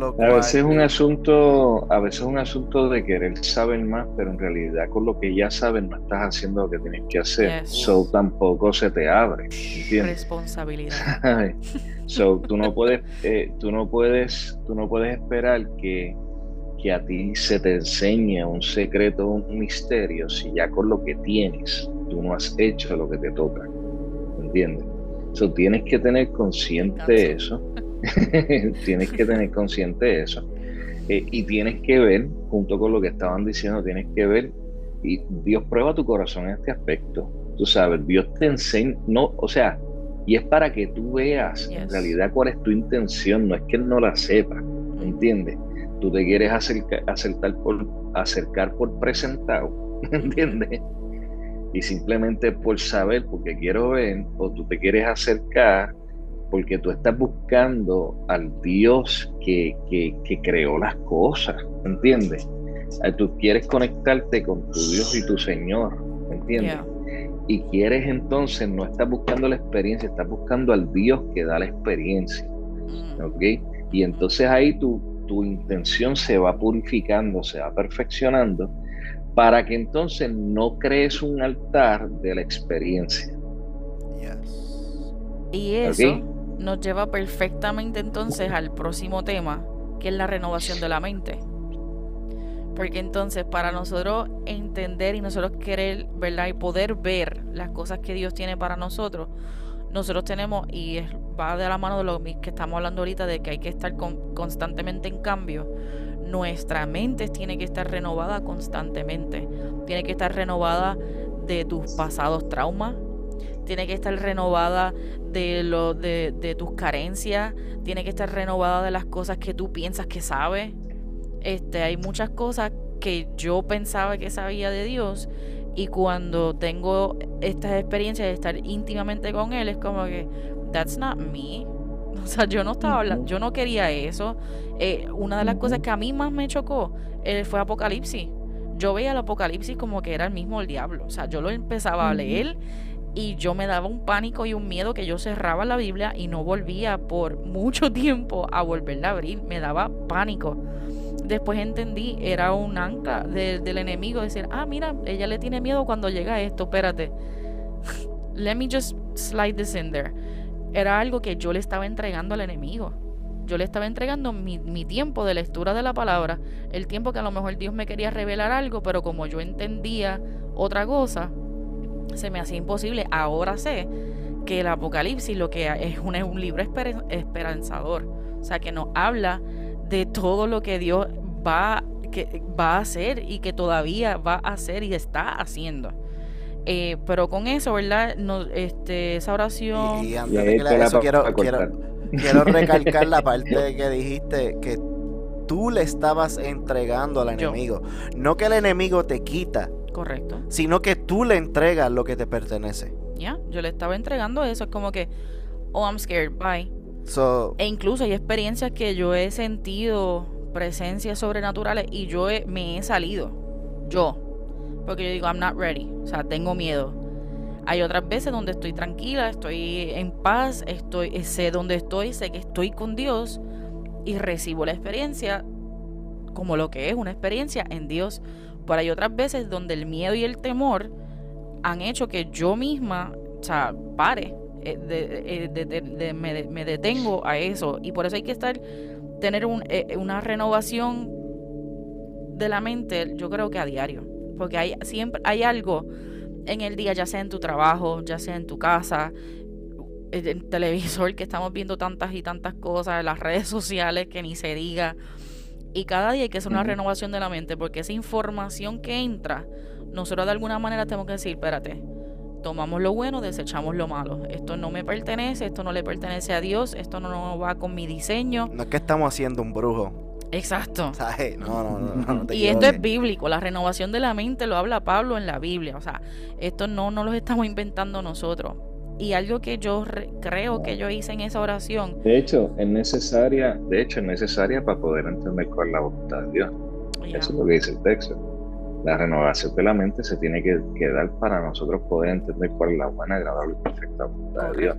S3: a veces es un asunto, a veces es un asunto de querer saber más, pero en realidad con lo que ya sabes no estás haciendo lo que tienes que hacer. So tampoco se te abre.
S2: Responsabilidad.
S3: so tú no puedes, eh, tú no puedes, tú no puedes esperar que, que a ti se te enseñe un secreto, un misterio, si ya con lo que tienes tú no has hecho lo que te toca. ¿Entiendes? So tienes que tener consciente eso tienes que tener consciente de eso. Eh, y tienes que ver, junto con lo que estaban diciendo, tienes que ver, y Dios prueba tu corazón en este aspecto. Tú sabes, Dios te enseña, no, o sea, y es para que tú veas en realidad cuál es tu intención, no es que Él no la sepa, mm. ¿entiendes? Tú te quieres acercar, acercar, por, acercar por presentado, ¿entiendes? Y simplemente por saber, porque quiero ver, o tú te quieres acercar porque tú estás buscando al Dios que, creó las cosas, ¿entiendes? Tú quieres conectarte con tu Dios y tu Señor, ¿entiendes? Y quieres entonces, no estás buscando la experiencia, estás buscando al Dios que da la experiencia, mm. ¿ok? Y entonces ahí tu, tu intención se va purificando, se va perfeccionando, para que entonces no crees un altar de la experiencia.
S2: Y eso nos lleva perfectamente entonces al próximo tema, que es la renovación de la mente. Porque entonces para nosotros entender y nosotros querer, ¿verdad? Y poder ver las cosas que Dios tiene para nosotros, nosotros tenemos, y va de la mano de lo que estamos hablando ahorita, de que hay que estar constantemente en cambio. Nuestra mente tiene que estar renovada constantemente. Tiene que estar renovada de tus pasados traumas, tiene que estar renovada de, lo, de, de tus carencias, tiene que estar renovada de las cosas que tú piensas que sabes. Este, hay muchas cosas que yo pensaba que sabía de Dios y cuando tengo estas experiencias de estar íntimamente con Él es como que, that's not me. O sea, yo no estaba hablando, yo no quería eso. Eh, una de las cosas que a mí más me chocó eh, fue Apocalipsis. Yo veía el Apocalipsis como que era el mismo el diablo. O sea, yo lo empezaba a leer y yo me daba un pánico y un miedo que yo cerraba la Biblia y no volvía por mucho tiempo a volverla a abrir. Me daba pánico. Después entendí, era un ancla del enemigo, decir, ah, mira, ella le tiene miedo cuando llega esto, espérate. Let me just slide this in there. Era algo que yo le estaba entregando al enemigo. Yo le estaba entregando mi, mi tiempo de lectura de la palabra, el tiempo que a lo mejor Dios me quería revelar algo, pero como yo entendía otra cosa, se me hacía imposible. Ahora sé que el Apocalipsis lo que es un, es un libro esperanzador. O sea, que nos habla de todo lo que Dios va, que va a hacer y que todavía va a hacer y está haciendo. Eh, pero con eso, ¿verdad? No, este, esa oración...
S1: Y, antes de que le eso, quiero, quiero, quiero recalcar la parte que dijiste que tú le estabas entregando al enemigo. No que el enemigo te quita
S2: Correcto.
S1: Sino que tú le entregas lo que te pertenece.
S2: Ya, yo le estaba entregando eso. Es como que, oh, I'm scared, bye. e incluso hay experiencias que yo he sentido presencias sobrenaturales y yo me he salido. Yo. Porque yo digo, I'm not ready. O sea, tengo miedo. Hay otras veces donde estoy tranquila, estoy en paz, estoy, sé dónde estoy, sé que estoy con Dios y recibo la experiencia como lo que es una experiencia en Dios. Pero hay otras veces donde el miedo y el temor han hecho que yo misma, o sea, pare, eh, eh, me, detengo a eso. Y por eso hay que estar, tener un, eh, una renovación de la mente, yo creo que a diario. Porque hay siempre hay algo en el día, ya sea en tu trabajo, ya sea en tu casa, en el televisor que estamos viendo tantas y tantas cosas, las redes sociales que ni se diga. Y cada día hay que hacer una renovación de la mente, porque esa información que entra, nosotros de alguna manera tenemos que decir, espérate, tomamos lo bueno, desechamos lo malo. Esto no me pertenece, esto no le pertenece a Dios, esto no va con mi diseño.
S1: No es que estamos haciendo un brujo.
S2: Exacto.
S1: No, no, no,
S2: y esto es bíblico, la renovación de la mente lo habla Pablo en la Biblia. O sea, esto no, no lo estamos inventando nosotros. Y algo que yo creo que yo hice en esa oración.
S3: De hecho, es necesaria, de hecho, es necesaria para poder entender cuál es la voluntad de Dios. Eso es lo que dice el texto la renovación de la mente se tiene que, dar para nosotros poder entender cuál es la buena, agradable y perfecta voluntad de Dios.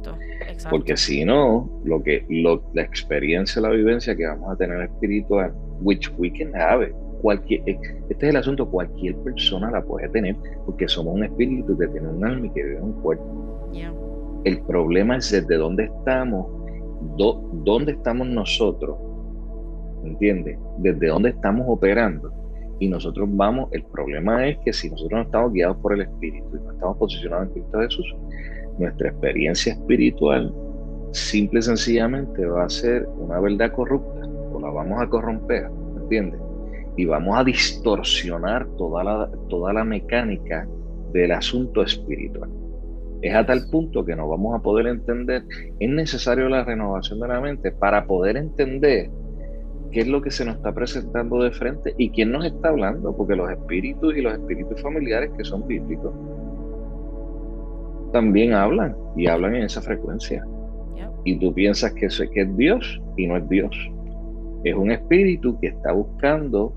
S3: Porque si no, lo que la experiencia, la vivencia que vamos a tener espiritual, which we can have, cualquier, este es el asunto, cualquier persona la puede tener, porque somos un espíritu que tiene un alma y que vive en un cuerpo. El problema es desde dónde estamos, dónde estamos nosotros, ¿entiendes? Desde dónde estamos operando y nosotros vamos, el problema es que si nosotros no estamos guiados por el Espíritu y no estamos posicionados en Cristo Jesús, nuestra experiencia espiritual simple y sencillamente va a ser una verdad corrupta o la vamos a corromper, ¿entiendes? Y vamos a distorsionar toda la, toda la mecánica del asunto espiritual. Es a tal punto que no vamos a poder entender, es necesario la renovación de la mente para poder entender qué es lo que se nos está presentando de frente y quién nos está hablando, porque los espíritus y los espíritus familiares que son bíblicos también hablan y hablan en esa frecuencia. Y tú piensas que, eso, que es Dios y no es Dios. Es un espíritu que está buscando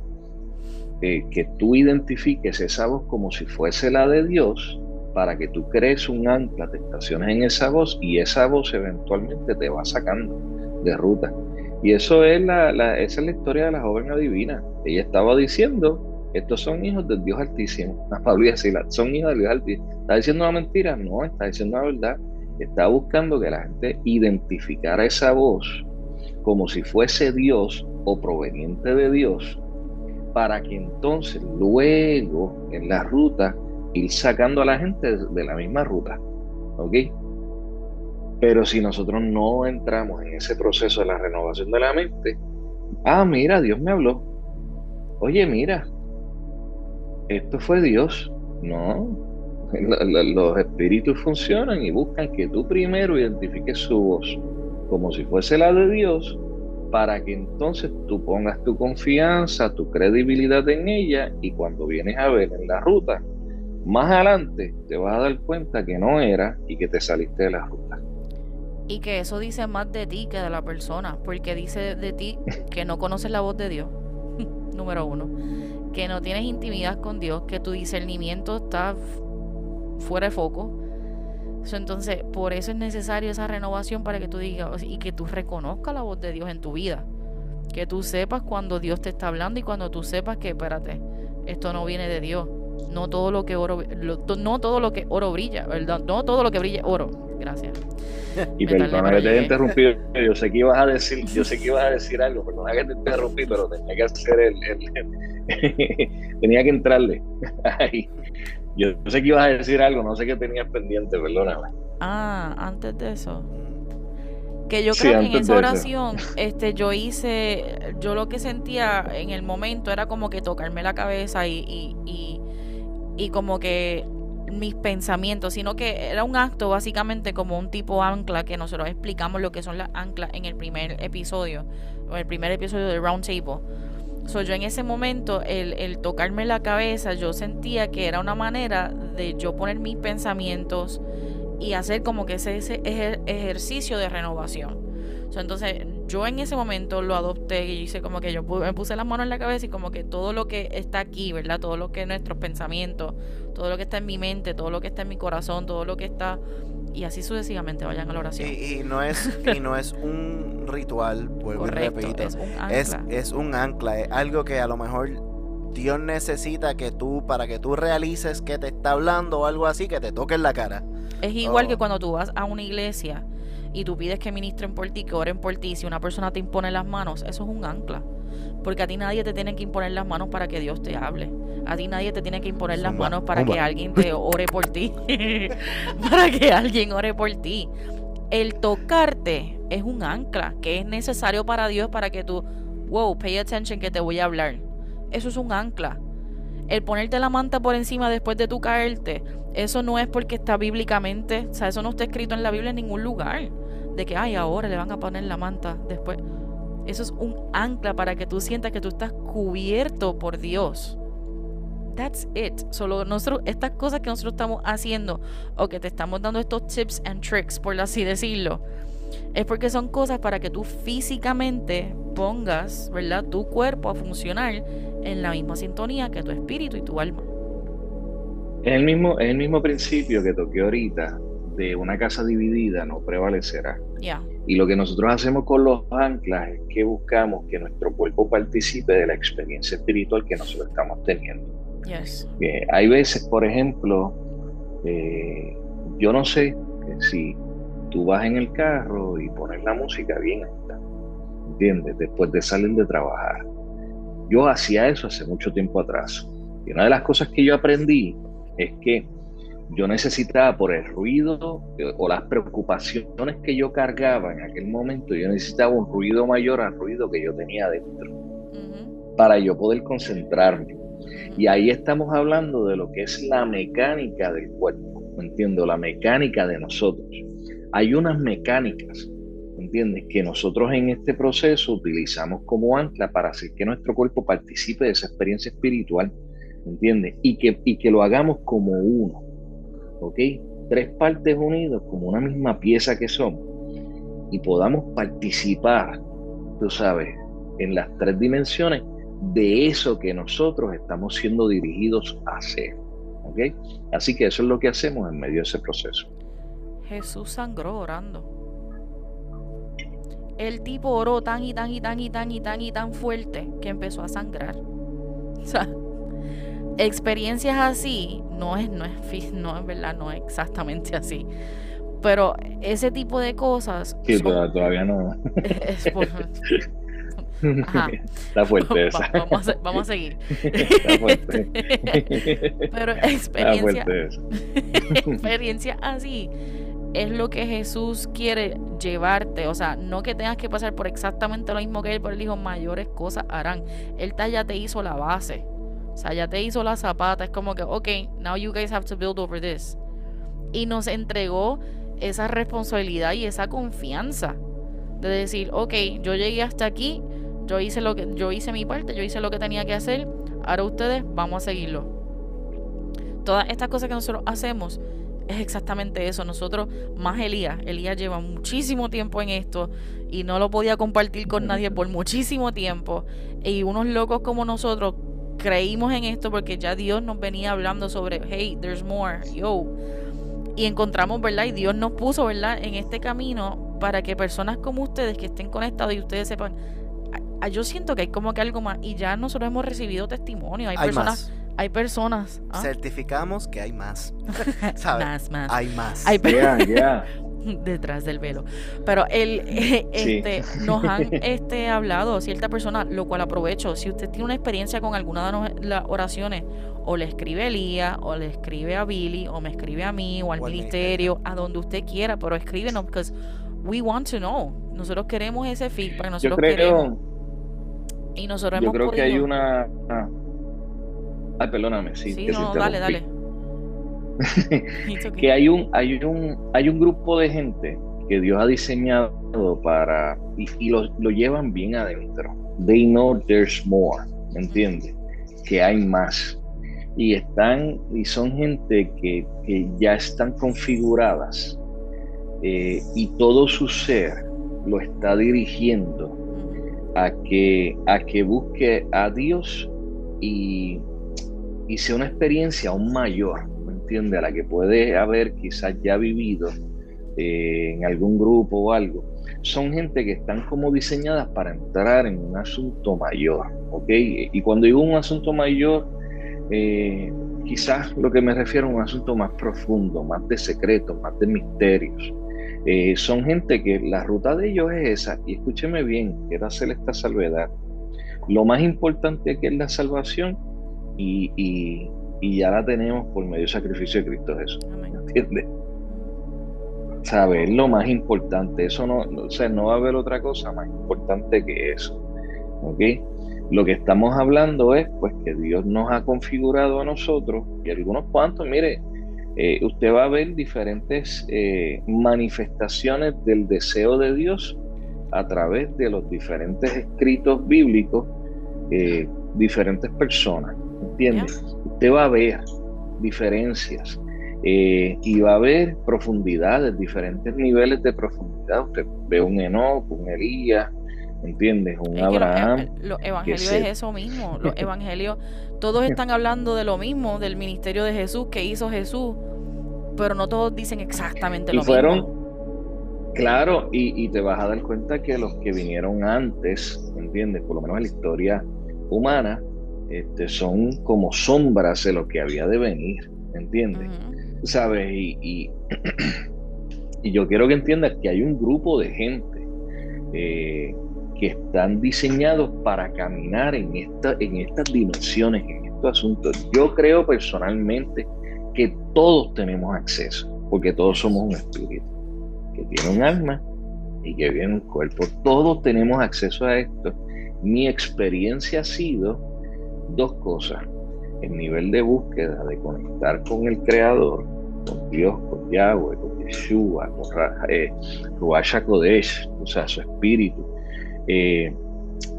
S3: eh, que tú identifiques esa voz como si fuese la de Dios para que tú crees un ancla, te estaciones en esa voz y esa voz eventualmente te va sacando de ruta. Y eso es la, esa es la historia de la joven adivina. Ella estaba diciendo, estos son hijos del Dios Altísimo. Son hijos del Dios Altísimo. ¿Está diciendo una mentira? No, está diciendo la verdad. Está buscando que la gente identificara esa voz como si fuese Dios o proveniente de Dios, para que entonces luego en la ruta ir sacando a la gente de la misma ruta. ¿Ok? Pero si nosotros no entramos en ese proceso de la renovación de la mente, ah, mira, Dios me habló. Oye, mira, esto fue Dios. No, los espíritus funcionan y buscan que tú primero identifiques su voz como si fuese la de Dios, para que entonces tú pongas tu confianza, tu credibilidad en ella y cuando vienes a ver en la ruta, más adelante te vas a dar cuenta que no era y que te saliste de la ruta.
S2: Y que eso dice más de ti que de la persona, porque dice de ti que no conoces la voz de Dios, número uno, que no tienes intimidad con Dios, que tu discernimiento está fuera de foco. Entonces, por eso es necesario esa renovación para que tú digas y que tú reconozcas la voz de Dios en tu vida. Que tú sepas cuando Dios te está hablando y cuando tú sepas que, espérate, esto no viene de Dios. No todo lo que oro, no todo lo que oro brilla, ¿verdad? No todo lo que brilla oro. Gracias.
S3: Y perdona que te haya interrumpido, yo sé que ibas a decir, yo sé que ibas a decir algo, perdona que te interrumpí, pero tenía que hacer el, tenía que entrarle. yo sé que ibas a decir algo, no sé qué tenías pendiente, perdóname.
S2: Ah, antes de eso. Que yo creo que en esa oración, este, yo hice, yo lo que sentía en el momento era como que tocarme la cabeza y, y, y, y como que mis pensamientos, sino que era un acto básicamente como un tipo ancla que nosotros explicamos lo que son las anclas en el primer episodio, o el primer episodio de Round Table. So, yo en ese momento, el, el tocarme la cabeza, yo sentía que era una manera de yo poner mis pensamientos y hacer como que ese, ese ejercicio de renovación. entonces, yo en ese momento lo adopté y hice como que yo me puse las manos en la cabeza y como que todo lo que está aquí, ¿verdad? Todo lo que es nuestros pensamientos, todo lo que está en mi mente, todo lo que está en mi corazón, todo lo que está y así sucesivamente vayan a la oración.
S1: Y, no es y no es un ritual, vuelvo y repito. Es un ancla. Es, es un ancla, es algo que a lo mejor Dios necesita que tú, para que tú realices que te está hablando o algo así, que te toque en la cara.
S2: Es igual que oh. cuando tú vas a una iglesia y tú pides que ministren por ti, que oren por ti, si una persona te impone las manos, eso es un ancla. Porque a ti nadie te tiene que imponer las manos para que Dios te hable. A ti nadie te tiene que imponer las manos para que alguien te ore por ti. para que alguien ore por ti. El tocarte es un ancla que es necesario para Dios para que tú, wow, pay attention que te voy a hablar. Eso es un ancla. El ponerte la manta por encima después de tu caerte, eso no es porque está bíblicamente, o sea, eso no está escrito en la Biblia en ningún lugar. De que, ay, ahora le van a poner la manta después. Eso es un ancla para que tú sientas que tú estás cubierto por Dios. That's it. Solo nosotros, estas cosas que nosotros estamos haciendo o que te estamos dando estos tips and tricks, por así decirlo, es porque son cosas para que tú físicamente pongas, ¿verdad? Tu cuerpo a funcionar en la misma sintonía que tu espíritu y tu alma.
S3: Es el mismo, es el mismo principio que toqué ahorita de una casa dividida no prevalecerá. Y lo que nosotros hacemos con los anclas es que buscamos que nuestro cuerpo participe de la experiencia espiritual que nosotros estamos teniendo. Eh, hay veces, por ejemplo, eh, yo no sé si tú vas en el carro y pones la música bien alta, ¿entiendes? Después de salir de trabajar. Yo hacía eso hace mucho tiempo atrás. Y una de las cosas que yo aprendí es que yo necesitaba por el ruido eh, o las preocupaciones que yo cargaba en aquel momento, yo necesitaba un ruido mayor al ruido que yo tenía dentro para yo poder concentrarme. Y ahí estamos hablando de lo que es la mecánica del cuerpo, entiendo, la mecánica de nosotros. Hay unas mecánicas, ¿entiendes? Que nosotros en este proceso utilizamos como ancla para hacer que nuestro cuerpo participe de esa experiencia espiritual, ¿entiendes? Y que, y que lo hagamos como uno. ¿ok? Tres partes unidas como una misma pieza que son y podamos participar, tú sabes, en las tres dimensiones de eso que nosotros estamos siendo dirigidos a hacer, ¿ok? Así que eso es lo que hacemos en medio de ese proceso.
S2: Jesús sangró orando. El tipo oró tan y tan y tan y tan y tan y tan fuerte que empezó a sangrar. O sea, experiencias así no es, no es, no es verdad, no es exactamente así. Pero ese tipo de cosas.
S3: Sí, todavía no. Está fuerte esa.
S2: vamos, a, vamos, a, seguir. Está fuerte. Pero experiencia, experiencia así es lo que Jesús quiere llevarte. O sea, no que tengas que pasar por exactamente lo mismo que Él, pero Él dijo, mayores cosas harán. Él ya te hizo la base. O sea, ya te hizo la zapata. Es como que, ok, now you guys have to build over this. Y nos entregó esa responsabilidad y esa confianza de decir, ok, yo llegué hasta aquí, yo hice lo que, yo hice mi parte, yo hice lo que tenía que hacer. Ahora ustedes vamos a seguirlo. Todas estas cosas que nosotros hacemos es exactamente eso. Nosotros, más Elías, Elías lleva muchísimo tiempo en esto y no lo podía compartir con nadie por muchísimo tiempo. Y unos locos como nosotros creímos en esto porque ya Dios nos venía hablando sobre, hey, there's more, yo. Y encontramos, ¿verdad? Y Dios nos puso, ¿verdad? En este camino para que personas como ustedes que estén conectados y ustedes sepan, yo siento que hay como que algo más. Y ya nosotros hemos recibido testimonio. Hay, personas. Hay personas.
S1: ¿ah? Certificamos que hay más. Más, más. Hay más.
S2: Hay detrás del velo. Pero él este, nos han este, hablado cierta persona, lo cual aprovecho. Si usted tiene una experiencia con alguna de las oraciones, o le escribe a Elías, o le escribe a Billy, o me escribe a mí, o al ministerio, a donde usted quiera, pero escríbenos, porque we want to know. Nosotros queremos ese feedback, nosotros queremos. Y nosotros
S3: yo creo que hay una. Ay, perdóname, sí.
S2: Sí, no, dale, dale.
S3: que hay un, hay, un, hay un grupo de gente que Dios ha diseñado para, y, lo, llevan bien adentro. They know there's more, ¿me entiendes? Que hay más. Y están, y son gente que, ya están configuradas eh, y todo su ser lo está dirigiendo a que, a que busque a Dios y, y sea una experiencia aún mayor a la que puede haber quizás ya vivido eh, en algún grupo o algo, son gente que están como diseñadas para entrar en un asunto mayor, ¿ok? Y cuando digo un asunto mayor, eh, quizás lo que me refiero a un asunto más profundo, más de secretos, más de misterios. Eh, son gente que la ruta de ellos es esa, y escúcheme bien, quiero hacer esta salvedad. Lo más importante que es la salvación y, y, ya la tenemos por medio del sacrificio de Cristo Jesús. ¿Entiendes? ¿Sabes? Es lo más importante. Eso no, o sea, no va a haber otra cosa más importante que eso. ¿Ok? Lo que estamos hablando es pues que Dios nos ha configurado a nosotros y algunos cuantos, mire, eh, usted va a ver diferentes eh, manifestaciones del deseo de Dios a través de los diferentes escritos bíblicos, eh, diferentes personas, ¿entiende? Usted va a ver diferencias y va a ver profundidades, diferentes niveles de profundidad. Usted ve un Enoch, un Elías, ¿entiendes? Un Abraham.
S2: Los, evangelios es eso mismo. Los evangelios, todos están hablando de lo mismo, del ministerio de Jesús que hizo Jesús, pero no todos dicen exactamente lo mismo.
S3: Claro, y, te vas a dar cuenta que los que vinieron antes, ¿entiendes? Por lo menos en la historia humana, este, son como sombras de lo que había de venir, ¿entiendes? ¿Sabes? Y, y, yo quiero que entiendas que hay un grupo de gente eh, que están diseñados para caminar en, esta, en estas dimensiones, en estos asuntos. Yo creo personalmente que todos tenemos acceso, porque todos somos un espíritu, que tiene un alma y que viene un cuerpo. Todos tenemos acceso a esto. Mi experiencia ha sido dos cosas. El nivel de búsqueda, de conectar con el Creador, con Dios, con Yahweh, con Yeshua, con eh, Kodesh, o sea, su espíritu, eh,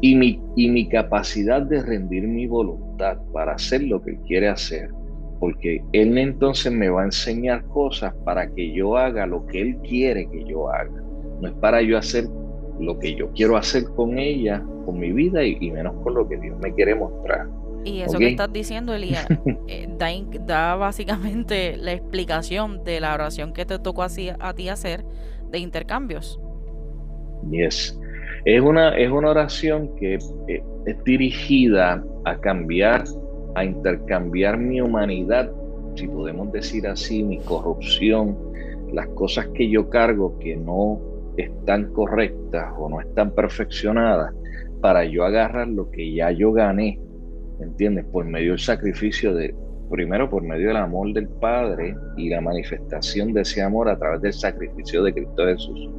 S3: y, mi, y mi capacidad de rendir mi voluntad para hacer lo que Él quiere hacer, porque Él entonces me va a enseñar cosas para que yo haga lo que Él quiere que yo haga. No es para yo hacer lo que yo quiero hacer con ella, con mi vida y, menos con lo que Dios me quiere mostrar.
S2: Y eso que estás diciendo, Elías, eh, da, básicamente la explicación de la oración que te tocó así a ti hacer de intercambios.
S3: Yes. Es una, es una oración que eh, es dirigida a cambiar, a intercambiar mi humanidad, si podemos decir así, mi corrupción, las cosas que yo cargo que no están correctas o no están perfeccionadas, para yo agarrar lo que ya yo gané, ¿entiendes? Por medio del sacrificio de, primero por medio del amor del Padre y la manifestación de ese amor a través del sacrificio de Cristo Jesús,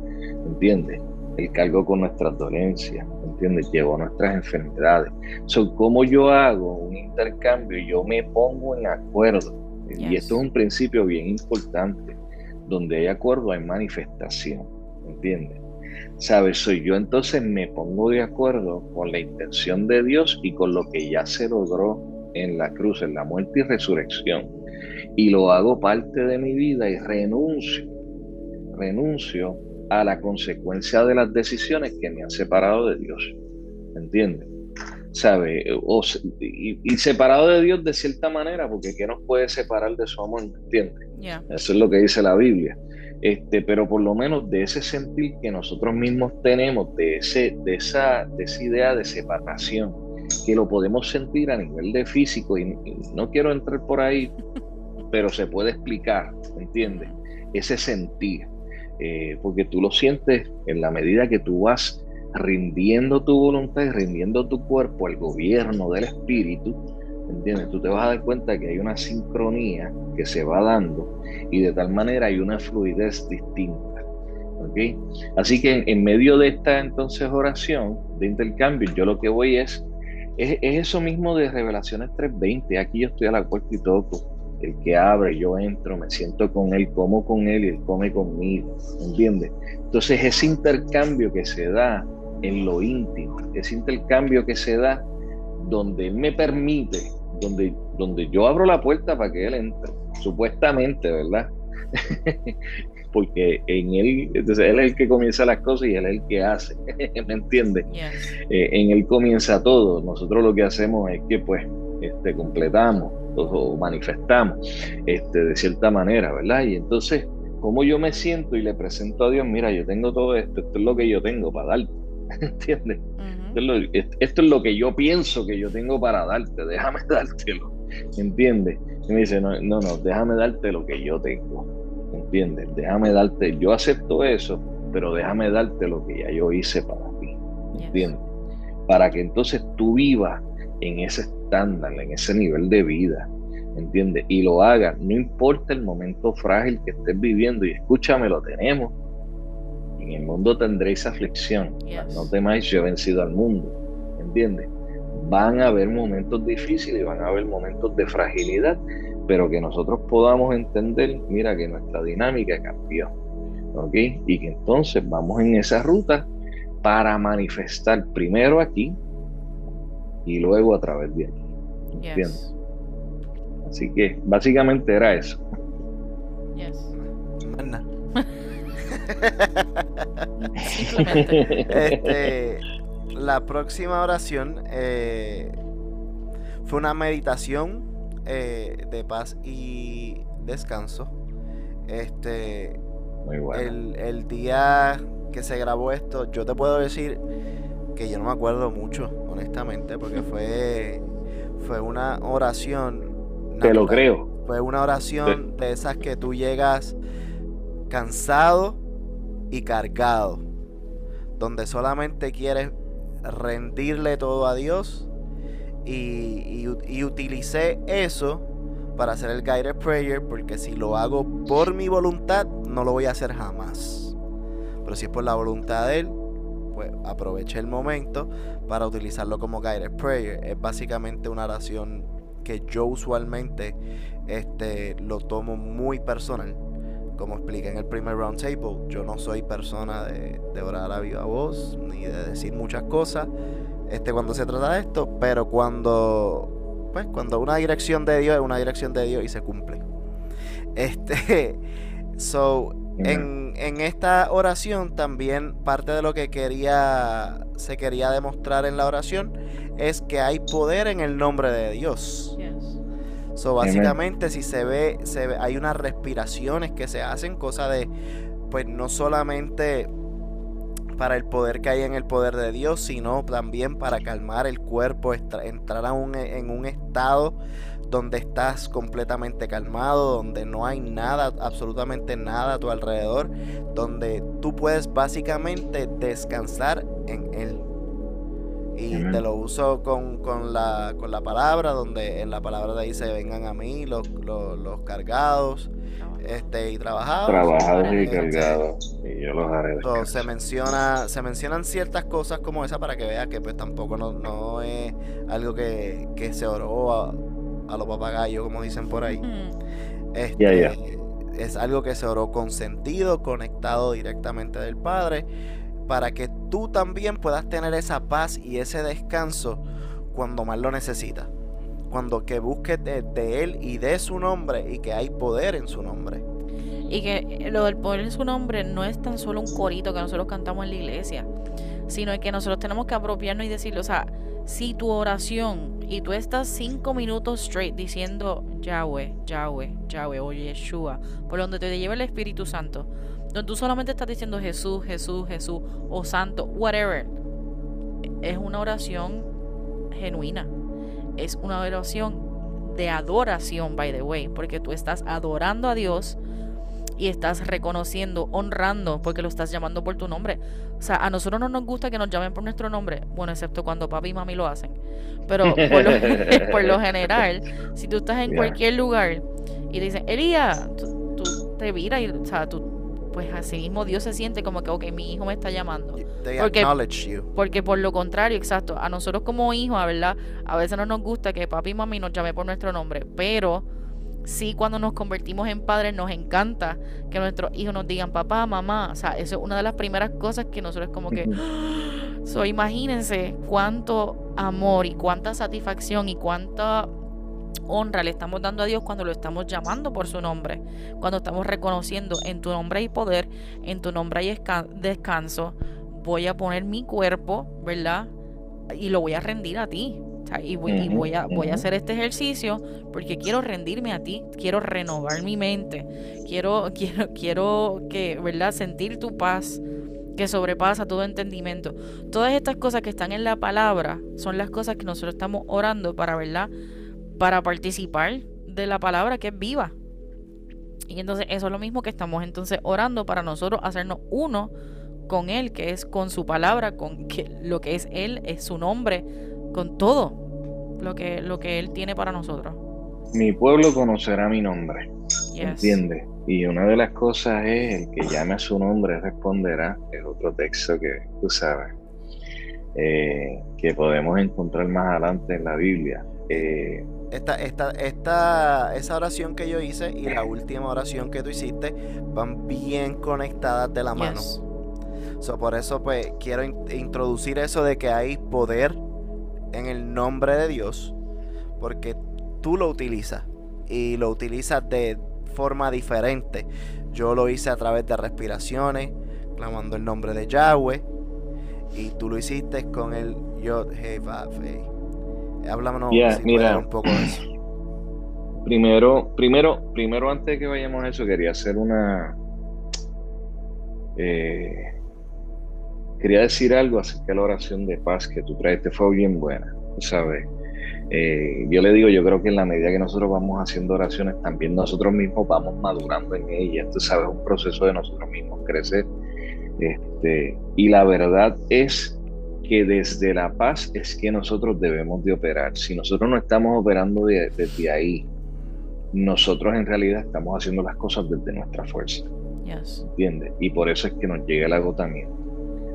S3: ¿entiendes? Él cargó con nuestras dolencias, ¿entiendes? Llevó nuestras enfermedades. So, ¿Cómo yo hago un intercambio? Yo me pongo en acuerdo. Y esto es un principio bien importante. Donde hay acuerdo hay manifestación, ¿entiendes? ¿Sabes? Soy yo entonces me pongo de acuerdo con la intención de Dios y con lo que ya se logró en la cruz, en la muerte y resurrección. Y lo hago parte de mi vida y renuncio, renuncio a la consecuencia de las decisiones que me han separado de Dios. ¿Entiendes? ¿Sabe? y, separado de Dios de cierta manera, porque ¿qué nos puede separar de su amor? ¿Entiendes? Eso es lo que dice la Biblia. Este, pero por lo menos de ese sentir que nosotros mismos tenemos, de, ese, de, esa, de esa idea de separación, que lo podemos sentir a nivel de físico, y, no quiero entrar por ahí, pero se puede explicar, ¿entiendes? Ese sentir. Eh, porque tú lo sientes en la medida que tú vas rindiendo tu voluntad y rindiendo tu cuerpo al gobierno del espíritu, ¿entiendes? Tú te vas a dar cuenta que hay una sincronía que se va dando y de tal manera hay una fluidez distinta. ¿okay? Así que en, medio de esta entonces oración de intercambio, yo lo que voy es, es, es eso mismo de Revelaciones 3.20, aquí yo estoy a la puerta y toco el que abre, yo entro, me siento con él, como con él y él come conmigo, ¿entiendes? Entonces ese intercambio que se da en lo íntimo, ese intercambio que se da donde él me permite, donde, donde yo abro la puerta para que él entre, supuestamente, ¿verdad? Porque en él, entonces él es el que comienza las cosas y él es el que hace, ¿me entiendes? Eh, en él comienza todo, nosotros lo que hacemos es que pues este, completamos o manifestamos este, de cierta manera, ¿verdad? Y entonces, como yo me siento y le presento a Dios, mira, yo tengo todo esto, esto es lo que yo tengo para darte, ¿entiendes? Esto, es lo, que yo pienso que yo tengo para darte, déjame dártelo, ¿entiendes? Y me dice, no, no, no, déjame darte lo que yo tengo, ¿entiendes? Déjame darte, yo acepto eso, pero déjame darte lo que ya yo hice para ti, ¿entiendes? Para que entonces tú vivas en ese estándar, en ese nivel de vida, ¿entiendes? Y lo haga, no importa el momento frágil que estés viviendo, y escúchame, lo tenemos. En el mundo tendréis aflicción, no temáis, yo he vencido al mundo, ¿entiendes? Van a haber momentos difíciles y van a haber momentos de fragilidad, pero que nosotros podamos entender, mira, que nuestra dinámica cambió, ¿ok? Y que entonces vamos en esa ruta para manifestar primero aquí y luego a través de aquí. ¿Entiendes? Así que básicamente era eso.
S2: Yes.
S1: este, la próxima oración eh, fue una meditación eh, de paz y descanso. Este,
S3: Muy bueno.
S1: el, el día que se grabó esto, yo te puedo decir que yo no me acuerdo mucho, honestamente, porque fue, fue una oración.
S3: Te lo creo.
S1: Fue una oración de esas que tú llegas cansado y cargado, donde solamente quieres rendirle todo a Dios y, y, utilicé eso para hacer el guided prayer porque si lo hago por mi voluntad no lo voy a hacer jamás. Pero si es por la voluntad de él pues aproveché el momento para utilizarlo como guided prayer. Es básicamente una oración que yo usualmente este, lo tomo muy personal como expliqué en el primer round table, yo no soy persona de, orar a viva voz ni de decir muchas cosas este, cuando se trata de esto, pero cuando, pues, cuando una dirección de Dios es una dirección de Dios y se cumple. Este, so, en, en esta oración también parte de lo que quería, se quería demostrar en la oración es que hay poder en el nombre de Dios. So, básicamente, si se ve, se ve, hay unas respiraciones que se hacen, cosa de, pues no solamente para el poder que hay en el poder de Dios, sino también para calmar el cuerpo, entrar a un, en un estado donde estás completamente calmado, donde no hay nada, absolutamente nada a tu alrededor, donde tú puedes básicamente descansar en Él y te lo uso con, con, la, con la palabra, donde en la palabra te dice vengan a mí los, los, cargados este, y trabajados.
S3: Trabajados y este, cargados, y yo los haré.
S1: Entonces, se, menciona, se mencionan ciertas cosas como esa para que veas que pues tampoco no, no es algo que, que se oró a, a los papagayos, como dicen por ahí. Este, Es algo que se oró con sentido, conectado directamente del Padre para que tú también puedas tener esa paz y ese descanso cuando más lo necesitas. Cuando que busques de, Él y de su nombre y que hay poder en su nombre.
S2: Y que lo del poder en su nombre no es tan solo un corito que nosotros cantamos en la iglesia, sino que nosotros tenemos que apropiarnos y decirlo. O sea, si tu oración y tú estás cinco minutos straight diciendo Yahweh, Yahweh, Yahweh o Yeshua, por donde te lleve el Espíritu Santo, donde tú solamente estás diciendo Jesús, Jesús, Jesús o Santo, whatever. Es una oración genuina. Es una oración de adoración, by the way, porque tú estás adorando a Dios y estás reconociendo, honrando, porque lo estás llamando por tu nombre. O sea, a nosotros no nos gusta que nos llamen por nuestro nombre, bueno, excepto cuando papi y mami lo hacen. Pero por lo, general, si tú estás en cualquier lugar y te dicen, Elías, tú, tú, te viras y, o sea, tú pues así mismo Dios se siente como que, ok, mi hijo me está llamando. Porque, porque por lo contrario, exacto, a nosotros como hijos, ¿verdad? A veces no nos gusta que papi y mami nos llame por nuestro nombre, pero sí cuando nos convertimos en padres nos encanta que nuestros hijos nos digan papá, mamá. O sea, eso es una de las primeras cosas que nosotros como que... so, imagínense cuánto amor y cuánta satisfacción y cuánta honra le estamos dando a Dios cuando lo estamos llamando por su nombre, cuando estamos reconociendo en tu nombre hay poder, en tu nombre hay descanso, voy a poner mi cuerpo, ¿verdad? Y lo voy a rendir a ti. y, voy, a, voy a hacer este ejercicio porque quiero rendirme a ti, quiero renovar mi mente, quiero, quiero, quiero que, ¿verdad? Sentir tu paz que sobrepasa todo entendimiento. Todas estas cosas que están en la palabra son las cosas que nosotros estamos orando para, ¿verdad? Para participar de la palabra que es viva. Y entonces eso es lo mismo que estamos entonces orando para nosotros hacernos uno con Él, que es con su palabra, con que lo que es Él, es su nombre, con todo. lo que, lo que Él tiene para nosotros.
S3: Mi pueblo conocerá mi nombre. ¿Entiendes? Y una de las cosas es el que llame a su nombre responderá. Es otro texto que tú sabes. Eh, que podemos encontrar más adelante en la Biblia. Eh,
S1: esta, esta, esta, esa oración que yo hice y la última oración que tú hiciste van bien conectadas de la mano. por eso pues quiero introducir eso de que hay poder en el nombre de Dios, porque tú lo utilizas y lo utilizas de forma diferente. Yo lo hice a través de respiraciones, clamando el nombre de Yahweh, y tú lo hiciste con el Yod Vav Háblanos
S3: un poco de eso. Primero, primero, primero antes de que vayamos a eso, quería hacer una eh, quería decir algo acerca de la oración de paz que tú traiste, fue bien buena, ¿sabes? Eh, yo le digo, yo creo que en la medida que nosotros vamos haciendo oraciones, también nosotros mismos vamos madurando en ellas, tú sabes, un proceso de nosotros mismos crecer. Este, y la verdad es que desde la paz es que nosotros debemos de operar. Si nosotros no estamos operando desde ahí, nosotros en realidad estamos haciendo las cosas desde nuestra fuerza. ¿Entiendes? Y por eso es que nos llega el agotamiento.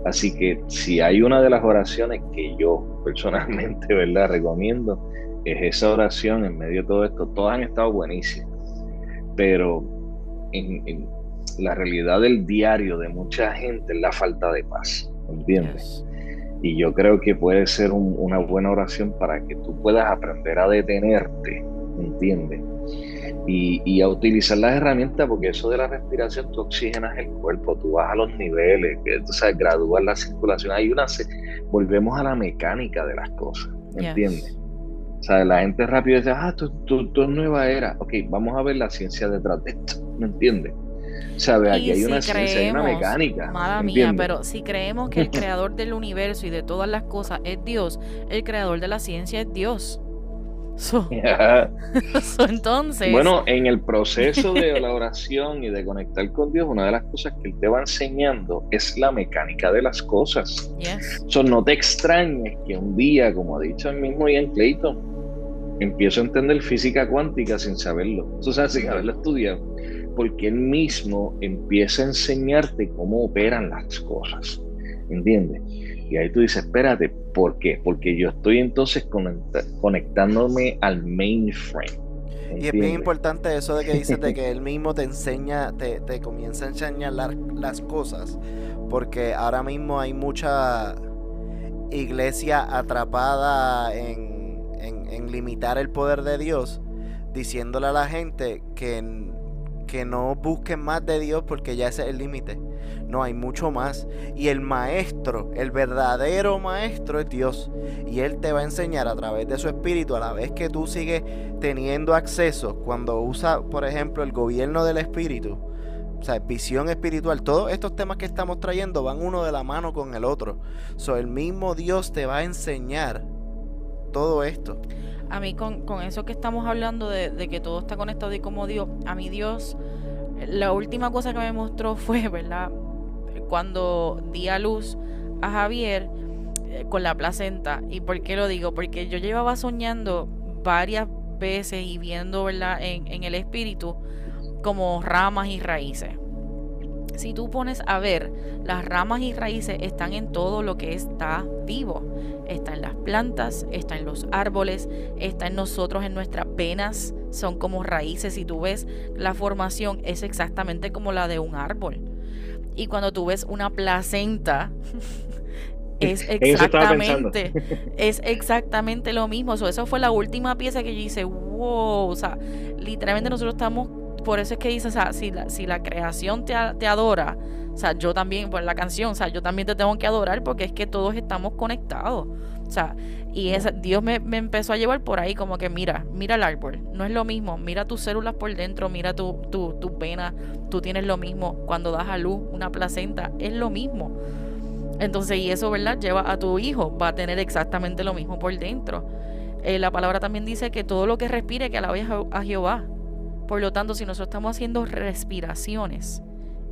S3: Así que si hay una de las oraciones que yo personalmente, ¿verdad? Recomiendo, es esa oración en medio de todo esto. Todas han estado buenísimas, pero en, la realidad del diario de mucha gente es la falta de paz, ¿entiendes? Y yo creo que puede ser una buena oración para que tú puedas aprender a detenerte, ¿entiendes? y, a utilizar las herramientas, porque eso de la respiración, tú oxigenas el cuerpo, tú vas a los niveles, tú sabes, gradúas la circulación. Hay una, volvemos a la mecánica de las cosas, ¿entiendes? O sea, la gente rápido dice, ah, tú, tú, es nueva era. Ok, vamos a ver la ciencia detrás de esto, ¿me entiendes? Aquí hay una ciencia, hay una mecánica.
S2: Madre mía, pero si creemos que el creador del universo y de todas las cosas es Dios, el creador de la ciencia es Dios. entonces.
S3: Bueno, en el proceso de la oración y de conectar con Dios, una de las cosas que Él te va enseñando es la mecánica de las cosas. no te extrañes que un día, como ha dicho el mismo Ian Clayton, empiezo a entender física cuántica sin saberlo. O sea, sin haberlo estudiado. Porque Él mismo empieza a enseñarte cómo operan las cosas. ¿Entiendes? Y ahí tú dices, espérate, ¿por qué? Porque yo estoy entonces conectándome al mainframe.
S1: Y es bien importante eso de que dices de que él mismo te enseña, te, comienza a enseñar las cosas, porque ahora mismo hay mucha iglesia atrapada en, en limitar el poder de Dios, diciéndole a la gente que que no busquen más de Dios porque ya ese es el límite. No, hay mucho más. Y el maestro, el verdadero maestro es Dios. Y Él te va a enseñar a través de su espíritu, a la vez que tú sigues teniendo acceso, cuando usa, por ejemplo, el gobierno del espíritu, o sea, visión espiritual, todos estos temas que estamos trayendo van uno de la mano con el otro. So, el mismo Dios te va a enseñar todo esto
S2: a mí con, eso que estamos hablando de, que todo está conectado y como Dios, a mí Dios, la última cosa que me mostró fue, ¿verdad? Cuando di a luz a Javier eh, con la placenta. ¿Y por qué lo digo? Porque yo llevaba soñando varias veces y viendo, ¿verdad? En, en el espíritu como ramas y raíces. Si tú pones a ver, las ramas y raíces están en todo lo que está vivo. Está en las plantas, está en los árboles, está en nosotros, en nuestras venas. Son como raíces. Si tú ves la formación, es exactamente como la de un árbol. Y cuando tú ves una placenta, es exactamente, es exactamente lo mismo. eso fue la última pieza que yo hice. Wow, o sea, literalmente nosotros estamos por eso es que dice, o sea, si la, si la creación te, te, adora, o sea, yo también, por la canción, o sea, yo también te tengo que adorar porque es que todos estamos conectados. O sea, y esa, Dios me, me, empezó a llevar por ahí como que mira, mira el árbol, no es lo mismo, mira tus células por dentro, mira tu, tu, tus venas, tú tienes lo mismo, cuando das a luz una placenta, es lo mismo. Entonces, y eso, ¿verdad? Lleva a tu hijo, va a tener exactamente lo mismo por dentro. Eh, la palabra también dice que todo lo que respire, que alabe a Jehová. Por lo tanto, si nosotros estamos haciendo respiraciones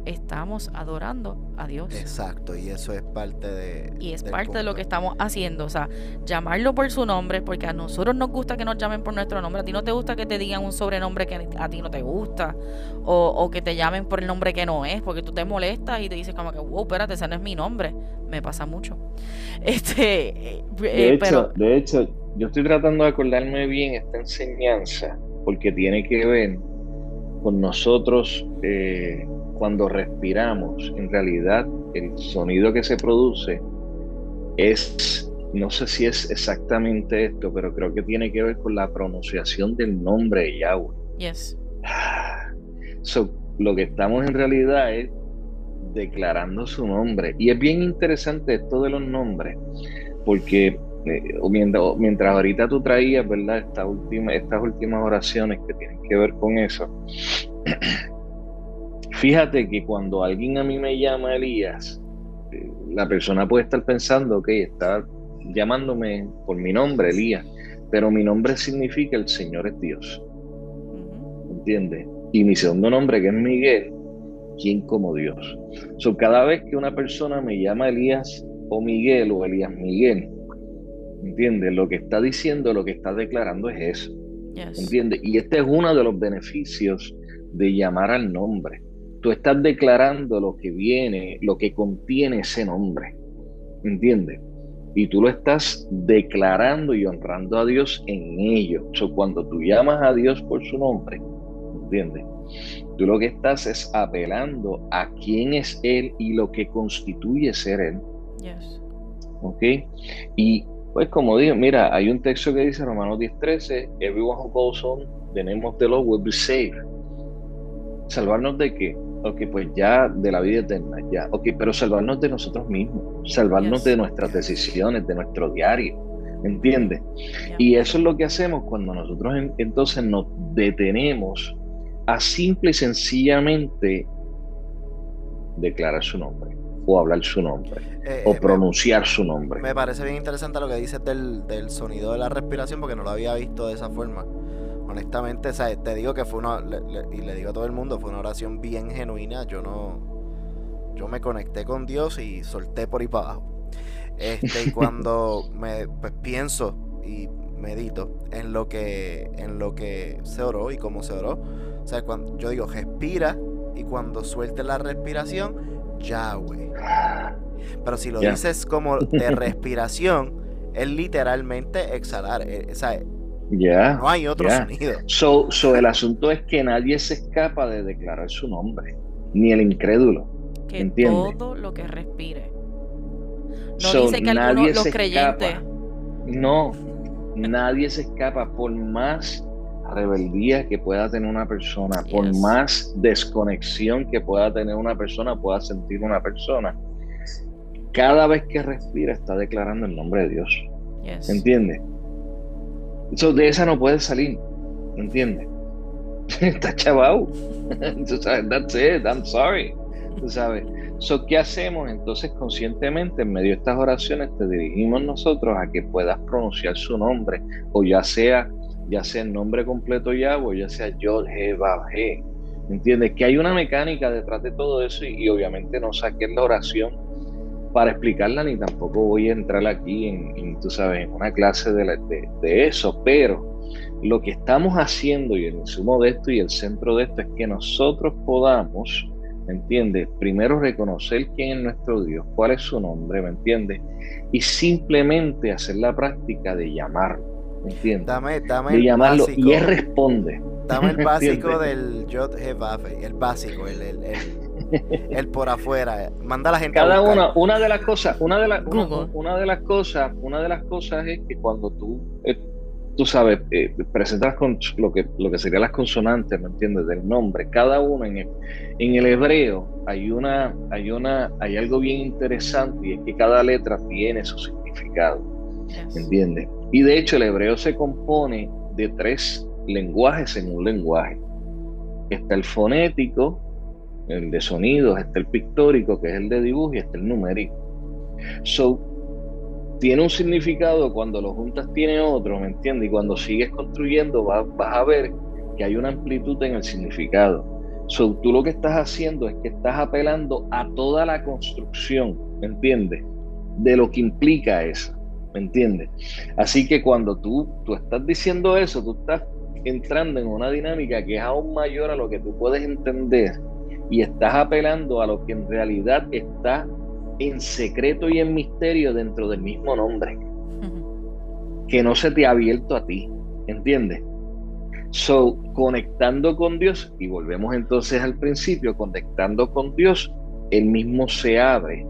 S2: estamos adorando a Dios.
S1: Exacto, y eso es parte de...
S2: Y es parte de lo que estamos haciendo, o sea, llamarlo por su nombre, porque a nosotros nos gusta que nos llamen por nuestro nombre, a ti no te gusta que te digan un sobrenombre que a ti no te gusta, o, que te llamen por el nombre que no es, porque tú te molestas y te dices como que, wow, espérate, ese no es mi nombre, me pasa mucho. Este,
S3: eh, de, hecho, de hecho, yo estoy tratando de acordarme bien esta enseñanza, porque tiene que ver con nosotros eh, cuando respiramos, en realidad el sonido que se produce es, no sé si es exactamente esto, pero creo que tiene que ver con la pronunciación del nombre de Yahweh.
S2: Yes.
S3: So, lo que estamos en realidad es declarando su nombre. Y es bien interesante esto de los nombres, porque eh, mientras, mientras, ahorita tú traías, ¿verdad? Esta última, estas últimas oraciones que tienen que ver con eso. Fíjate que cuando alguien a mí me llama Elías, eh, la persona puede estar pensando, que está llamándome por mi nombre, Elías, pero mi nombre significa el Señor es Dios. ¿Entiendes? Y mi segundo nombre, que es Miguel, ¿quién como Dios? So, cada vez que una persona me llama Elías o Miguel o Elías Miguel, ¿entiendes? Lo que está diciendo, lo que está declarando es eso. ¿Entiendes? Y este es uno de los beneficios de llamar al nombre. Tú estás declarando lo que viene, lo que contiene ese nombre. ¿Entiendes? Y tú lo estás declarando y honrando a Dios en ello. O cuando tú llamas a Dios por su nombre, ¿entiendes? Tú lo que estás es apelando a quién es Él y lo que constituye ser Él.
S2: Yes.
S3: ¿Ok? Y pues como digo, mira, hay un texto que dice Romanos 10:13, everyone who goes on the name of the Lord will be saved. ¿Salvarnos de qué? Ok, pues ya de la vida eterna, ya. Ok, pero salvarnos de nosotros mismos, salvarnos de nuestras decisiones, de nuestro diario, ¿entiendes? Y eso es lo que hacemos cuando nosotros entonces nos detenemos a simple y sencillamente declarar su nombre o hablar su nombre eh, o eh, pronunciar su nombre.
S1: Me parece bien interesante lo que dices del, del, sonido de la respiración porque no lo había visto de esa forma. Honestamente, te digo que fue una, y le digo a todo el mundo, fue una oración bien genuina. Yo no, yo me conecté con Dios y solté por ahí para abajo. Este, y cuando me pues, pienso y medito en lo que en lo que se oró y cómo se oró, o sea, cuando yo digo respira y cuando suelte la respiración Yahweh. Pero si lo dices como de respiración, es literalmente exhalar. Eh, no hay otro sonido.
S3: So, so, el asunto es que nadie se escapa de declarar su nombre, ni el incrédulo.
S2: Que todo lo que respire. No dice que algunos los creyentes.
S3: No, nadie se escapa por más rebeldía que pueda tener una persona, por más desconexión que pueda tener una persona, pueda sentir una persona, cada vez que respira está declarando el nombre de Dios. ¿Entiendes? de esa no puede salir. ¿Entiendes? está chavado. That's it, I'm sorry. ¿Tú sabes? So, ¿Qué hacemos? Entonces, conscientemente, en medio de estas oraciones, te dirigimos nosotros a que puedas pronunciar su nombre, o ya sea ya sea el nombre completo Yahweh, ya sea Yod, He, Bab, He. ¿Entiendes? Que hay una mecánica detrás de todo eso y, obviamente no saqué la oración para explicarla ni tampoco voy a entrar aquí en, tú sabes, en una clase de, de, eso, pero lo que estamos haciendo y el insumo de esto y el centro de esto es que nosotros podamos, ¿me entiendes? Primero reconocer quién es nuestro Dios, cuál es su nombre, ¿me entiendes? Y simplemente hacer la práctica de llamarlo. ¿Entiendes?
S1: Dame, dame el
S3: llamarlo básico, y él responde.
S1: Dame el básico del Yod el básico, el, el, el, por afuera. Manda a la gente
S3: Cada una, una de las cosas, una de las, una, de las cosas, una de las cosas es que cuando tú, eh, tú sabes, eh, presentas con lo que, lo que serían las consonantes, ¿me entiendes? Del nombre, cada uno en el, en el hebreo hay una, hay una, hay algo bien interesante y es que cada letra tiene su significado. ¿Me entiendes? Y de hecho el hebreo se compone de tres lenguajes en un lenguaje. Está el fonético, el de sonidos, está el pictórico, que es el de dibujo, y está el numérico. So, tiene un significado, cuando lo juntas tiene otro, ¿me entiendes? Y cuando sigues construyendo vas, a ver que hay una amplitud en el significado. So, tú lo que estás haciendo es que estás apelando a toda la construcción, ¿me entiendes? De lo que implica eso, ¿me entiendes? Así que cuando tú, tú estás diciendo eso, tú estás entrando en una dinámica que es aún mayor a lo que tú puedes entender y estás apelando a lo que en realidad está en secreto y en misterio dentro del mismo nombre, que no se te ha abierto a ti, ¿entiendes? So, conectando con Dios, y volvemos entonces al principio, conectando con Dios, Él mismo se abre,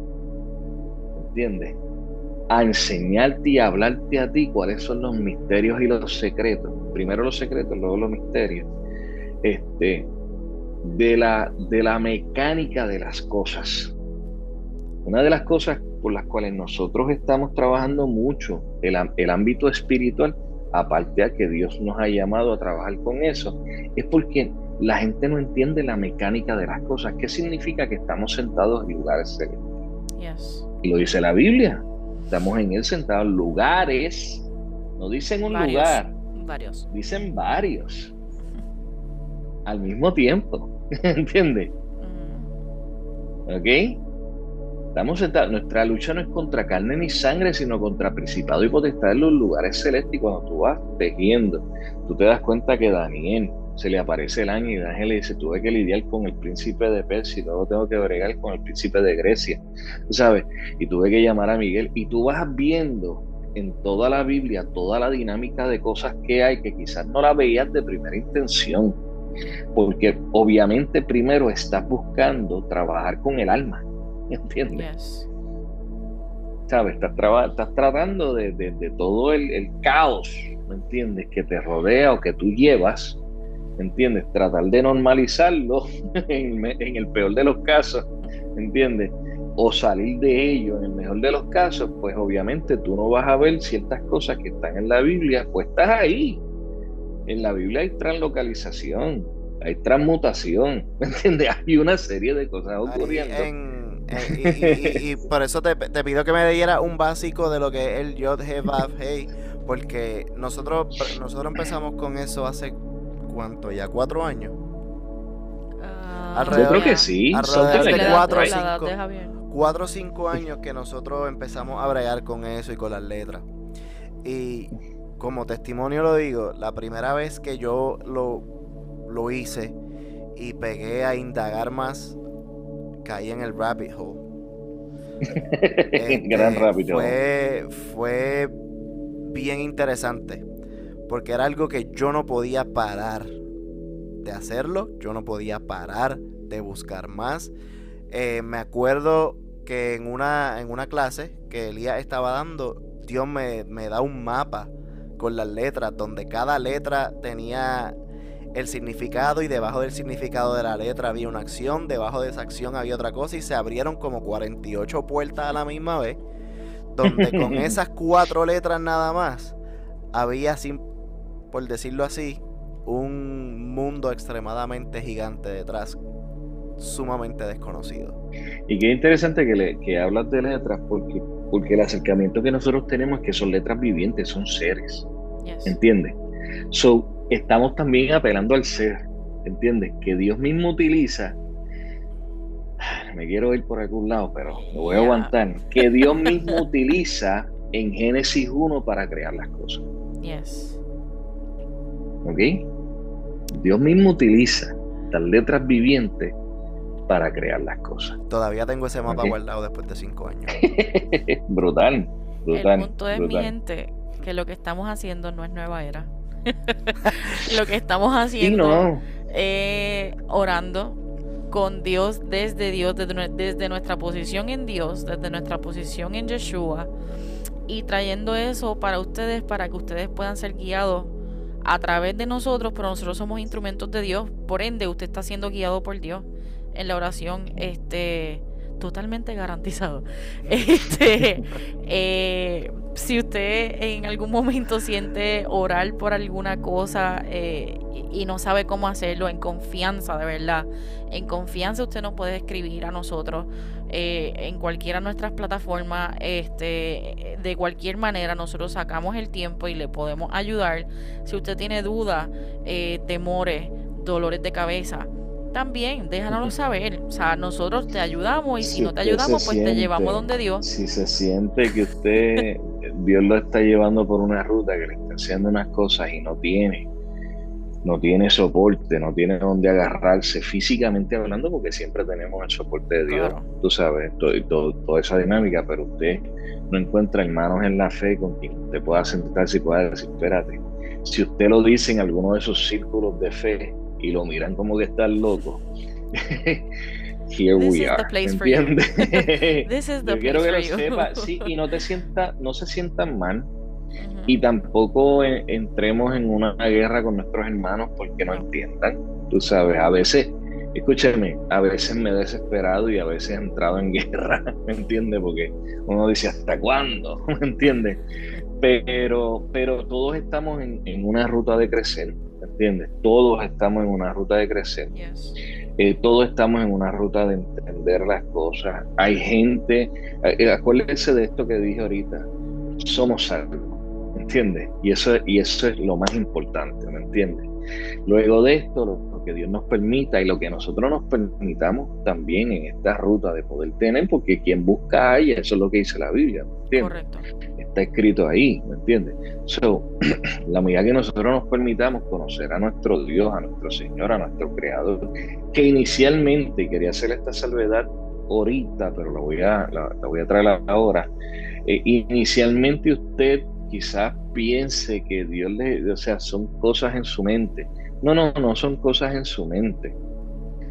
S3: ¿entiendes? A enseñarte y a hablarte a ti cuáles son los misterios y los secretos. Primero los secretos, luego los misterios. Este, de la, de la mecánica de las cosas. Una de las cosas por las cuales nosotros estamos trabajando mucho el, el ámbito espiritual aparte a que Dios nos ha llamado a trabajar con eso, es porque la gente no entiende la mecánica de las cosas. ¿Qué significa que estamos sentados en lugares celestes? Y lo dice la Biblia. Estamos en él sentados en lugares. No dicen un lugar.
S2: Varios.
S3: Dicen varios. Al mismo tiempo. ¿Entiendes? Mm. ¿Ok? Estamos sentados, nuestra lucha no es contra carne ni sangre, sino contra principado y potestad en los lugares celestes. Y cuando tú vas tejiendo, tú te das cuenta que Daniel se le aparece el ángel y Daniel le dice, tuve que lidiar con el príncipe de Persia y luego tengo que bregar con el príncipe de Grecia, ¿tú sabes? Y tuve que llamar a Miguel. Y tú vas viendo en toda la Biblia toda la dinámica de cosas que hay que quizás no la veías de primera intención, porque obviamente primero estás buscando trabajar con el alma ¿entiendes? ¿Sabes? Estás, estás tratando de, todo el, caos, ¿me entiendes? Que te rodea o que tú llevas, ¿me entiendes? Tratar de normalizarlo en, en el peor de los casos, ¿me entiendes? O salir de ello en el mejor de los casos, pues obviamente tú no vas a ver ciertas cosas que están en la Biblia, pues estás ahí. En la Biblia hay translocalización, hay transmutación, ¿me entiendes? Hay una serie de cosas ocurriendo.
S1: Y, por eso te, pido que me diera un básico de lo que es el Yod He Hey, porque nosotros, nosotros empezamos con eso hace cuánto, ya cuatro años.
S3: Uh, Yo creo que sí.
S1: Alrededor de cuatro o cinco, cuatro o cinco años que nosotros empezamos a bregar con eso y con las letras. Y como testimonio lo digo, la primera vez que yo lo, lo hice y pegué a indagar más caí en el rabbit hole.
S3: Gran este, rabbit
S1: hole. Fue, fue bien interesante. Porque era algo que yo no podía parar de hacerlo. Yo no podía parar de buscar más. Eh, me acuerdo que en una, en una clase que Elías estaba dando, Dios me, me da un mapa con las letras, donde cada letra tenía el significado y debajo del significado de la letra había una acción, debajo de esa acción había otra cosa y se abrieron como 48 puertas a la misma vez, donde con esas cuatro letras nada más había, sin, por decirlo así, un mundo extremadamente gigante detrás, sumamente desconocido.
S3: Y qué interesante que, le, que hablas de letras, porque, porque el acercamiento que nosotros tenemos es que son letras vivientes, son seres. ¿Entiendes? So, estamos también apelando al ser, ¿entiendes? Que Dios mismo utiliza. Me quiero ir por algún lado, pero lo voy a aguantar. Que Dios mismo utiliza en Génesis 1 para crear las cosas.
S2: Yes.
S3: ¿Ok? Dios mismo utiliza las letras vivientes para crear las cosas.
S1: Todavía tengo ese mapa guardado después de cinco años.
S3: brutal, brutal.
S2: El punto es, mi gente, que lo que estamos haciendo no es nueva era. lo que estamos haciendo eh, orando con Dios desde Dios, desde, desde, nuestra posición en Dios, desde nuestra posición en Yeshua, y trayendo eso para ustedes, para que ustedes puedan ser guiados a través de nosotros, pero nosotros somos instrumentos de Dios, por ende usted está siendo guiado por Dios en la oración, este totalmente garantizado. Este, eh, si usted en algún momento siente orar por alguna cosa eh, y no sabe cómo hacerlo, en confianza, de verdad, en confianza usted nos puede escribir a nosotros eh, en cualquiera de nuestras plataformas, este, de cualquier manera nosotros sacamos el tiempo y le podemos ayudar. Si usted tiene dudas, temores, dolores de cabeza, también, déjanoslo saber. O sea, nosotros te ayudamos y si, no te ayudamos, pues te llevamos donde Dios.
S3: Si se siente que usted, Dios lo está llevando por una ruta, que le está haciendo unas cosas y no tiene, no tiene soporte, no tiene donde agarrarse físicamente hablando, porque siempre tenemos el soporte de Dios, tú sabes, todo, toda esa dinámica, pero usted no encuentra hermanos en la fe con quien usted pueda sentarse y pueda decir, espérate, si usted lo dice en alguno de esos círculos de fe y lo miran como que está loco, here we are, ¿entiendes?
S2: This is the
S3: Yo quiero que lo sepa, sí, y no te sienta, no se sientan mal, y tampoco entremos en una guerra con nuestros hermanos porque no entiendan. Tú sabes, a veces, escúchame, a veces me he desesperado y a veces he entrado en guerra, ¿me entiendes? Porque uno dice, ¿hasta cuándo? ¿Me entiendes? Pero, pero todos estamos en, una ruta de crecer, ¿me entiendes? Todos estamos en una ruta de crecer. Eh, todos estamos en una ruta de entender las cosas. Hay gente, eh, acuérdense de esto que dije ahorita, somos salvos entiendes? Y eso, y eso es lo más importante, ¿me entiendes? Luego de esto, lo, que Dios nos permita y lo que nosotros nos permitamos también en esta ruta de poder tener, porque quien busca hay, eso es lo que dice la Biblia, ¿me entiendes? Correcto. Está escrito ahí, ¿me entiendes? So, la medida que nosotros nos permitamos conocer a nuestro Dios, a nuestro Señor, a nuestro Creador, que inicialmente quería hacer esta salvedad ahorita, pero la voy a, la, voy a traer ahora. Eh, inicialmente usted quizás piense que Dios le, o sea, son cosas en su mente. No, no, no son cosas en su mente.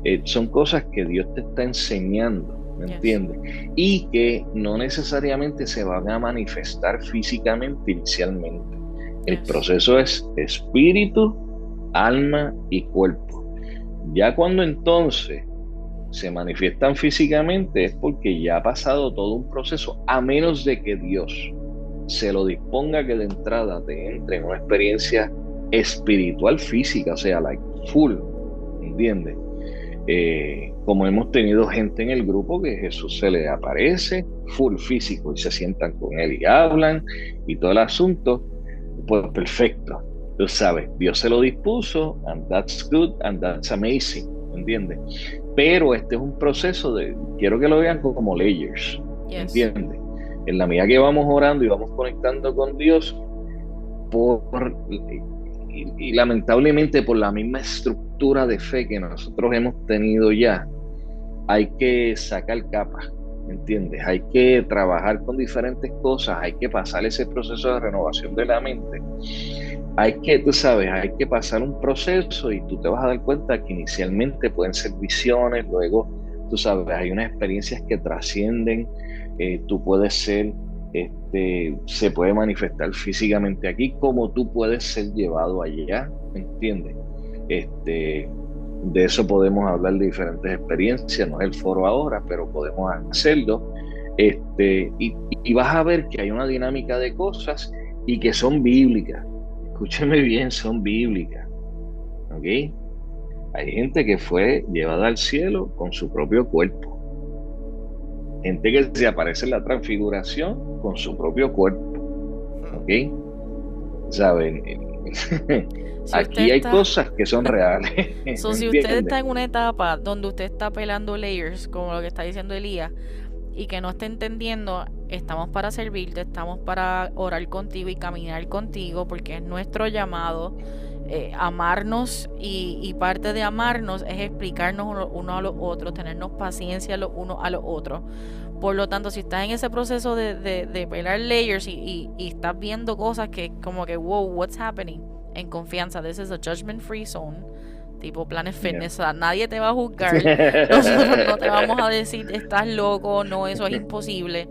S3: Eh, son cosas que Dios te está enseñando, ¿me entiendes? Y que no necesariamente se van a manifestar físicamente inicialmente. El proceso es espíritu, alma y cuerpo. Ya cuando entonces se manifiestan físicamente es porque ya ha pasado todo un proceso, a menos de que Dios se lo disponga que de entrada te entre en una experiencia espiritual física, o sea, like full, ¿entiendes? Eh, como hemos tenido gente en el grupo que Jesús se le aparece full físico y se sientan con él y hablan y todo el asunto, pues perfecto. Tú sabes, Dios se lo dispuso, and that's good, and that's amazing, ¿entiendes? Pero este es un proceso de, quiero que lo vean como layers, ¿entiendes? en la medida que vamos orando y vamos conectando con Dios, por, y, lamentablemente por la misma estructura de fe que nosotros hemos tenido ya, hay que sacar capas, ¿me entiendes? Hay que trabajar con diferentes cosas, hay que pasar ese proceso de renovación de la mente. Hay que, tú sabes, hay que pasar un proceso y tú te vas a dar cuenta que inicialmente pueden ser visiones, luego, tú sabes, hay unas experiencias que trascienden eh, tú puedes ser, este, se puede manifestar físicamente aquí como tú puedes ser llevado allá, ¿entiendes? Este, de eso podemos hablar de diferentes experiencias, no es el foro ahora, pero podemos hacerlo. Este, y, vas a ver que hay una dinámica de cosas y que son bíblicas. Escúcheme bien, son bíblicas. Hay gente que fue llevada al cielo con su propio cuerpo gente que se aparece en la transfiguración con su propio cuerpo. ¿Ok? ¿Saben? Aquí hay cosas que son reales.
S2: si usted está en una etapa donde usted está pelando layers, como lo que está diciendo Elías, y que no está entendiendo, estamos para servirte, estamos para orar contigo y caminar contigo, porque es nuestro llamado. Eh, amarnos y, parte de amarnos es explicarnos uno, a los otros, tenernos paciencia los unos a los otros. Por lo tanto, si estás en ese proceso de, de, de pelar layers y, y, estás viendo cosas que como que, wow, what's happening? En confianza, this is a judgment free zone tipo planes fitness, nadie te va a juzgar, nosotros no te vamos a decir estás loco, no, eso es imposible.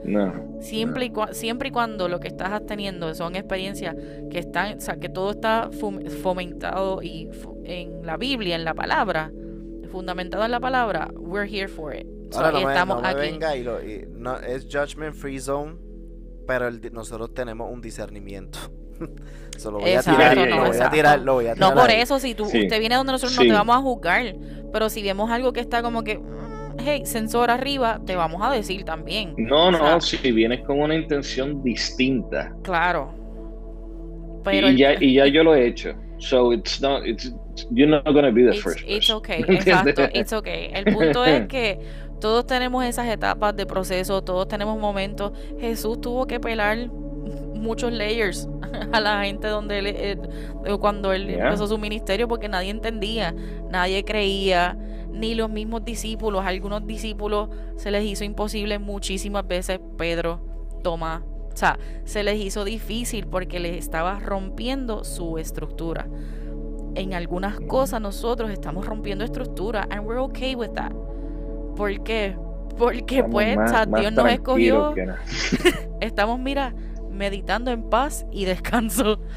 S2: siempre, Y siempre y cuando lo que estás teniendo son experiencias que están, o sea, que todo está fomentado y en la Biblia, en la palabra, fundamentado en la palabra, we're here for it.
S1: Ahora no estamos aquí. venga y, lo, no, es judgment free zone, pero nosotros tenemos un discernimiento. lo voy a tirar, no, lo voy a tirar, lo voy a
S2: tirar. No, por eso, si tú, usted viene donde nosotros no te vamos a juzgar, pero si vemos algo que está como que, mm, hey, sensor arriba, te vamos a decir también.
S3: No, no, si vienes con una intención distinta.
S2: Claro.
S3: Pero y, ya, y ya yo lo he hecho. So it's not, it's, you're not gonna be the
S2: It's,
S3: first
S2: it's
S3: person.
S2: okay,
S3: ¿Me entiendes?
S2: exacto, it's okay. El punto es que todos tenemos esas etapas de proceso, todos tenemos momentos. Jesús tuvo que pelar muchos layers a la gente donde él, él- cuando él
S3: Yeah.
S2: empezó su ministerio porque nadie entendía, nadie creía, ni los mismos discípulos. A algunos discípulos se les hizo imposible muchísimas veces, Pedro, Tomás. O sea, se les hizo difícil porque les estaba rompiendo su estructura. En algunas cosas nosotros estamos rompiendo estructura and we're okay with that. ¿Por qué? Porque
S3: Estamos
S2: pues o
S3: más-
S2: Dios nos escogió, estamos mira meditando en paz y descanso.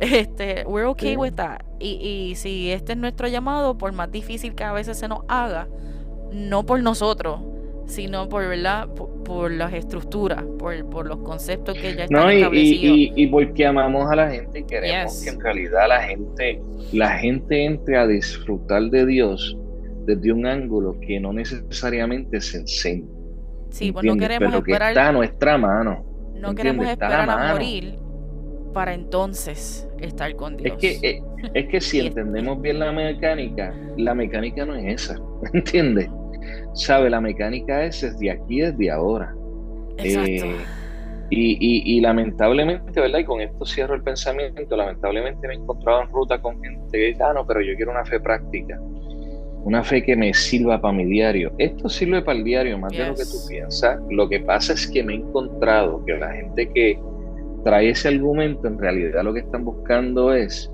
S2: Este, we're okay
S3: Sí.
S2: with that. Y, y si este es nuestro llamado, por más difícil que a veces se nos haga, no por nosotros, sino por verdad, por, por las estructuras, por, por los conceptos que ya están
S3: No, y,
S2: establecidos.
S3: y, y, y porque amamos a la gente y queremos
S2: Yes.
S3: que en realidad la gente, la gente entre a disfrutar de Dios desde un ángulo que no necesariamente se enseña.
S2: sí, pues no queremos
S3: Pero que está a nuestra mano.
S2: No queremos esperar a morir para entonces estar con Dios.
S3: Es que, eh, es que si entendemos bien la mecánica, la mecánica no es esa, ¿entiendes? ¿Sabe? La mecánica es desde aquí, desde ahora.
S2: Exacto.
S3: Eh, y, y, y lamentablemente, ¿verdad? Y con esto cierro el pensamiento, lamentablemente me he encontrado en ruta con gente que dice, ah, no, pero yo quiero una fe práctica, una fe que me sirva para mi diario. Esto sirve para el diario más de lo que tú piensas. Lo que pasa es que me he encontrado que la gente que trae ese argumento, en realidad lo que están buscando es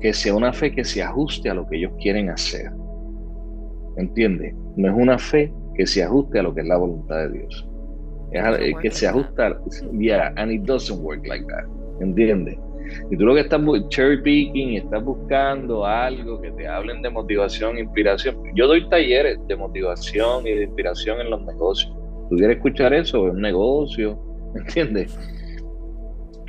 S3: que sea una fe que se ajuste a lo que ellos quieren hacer. ¿Entiendes? No es una fe que se ajuste a lo que es la voluntad de Dios. Es al-
S2: work
S3: que se ajusta, yeah, and it doesn't work like that. ¿Entiendes? Y tú lo que estás cherry picking y estás buscando algo que te hablen de motivación, inspiración. Yo doy talleres de motivación y de inspiración en los negocios. ¿Tú quieres escuchar eso? Es un negocio, ¿entiendes?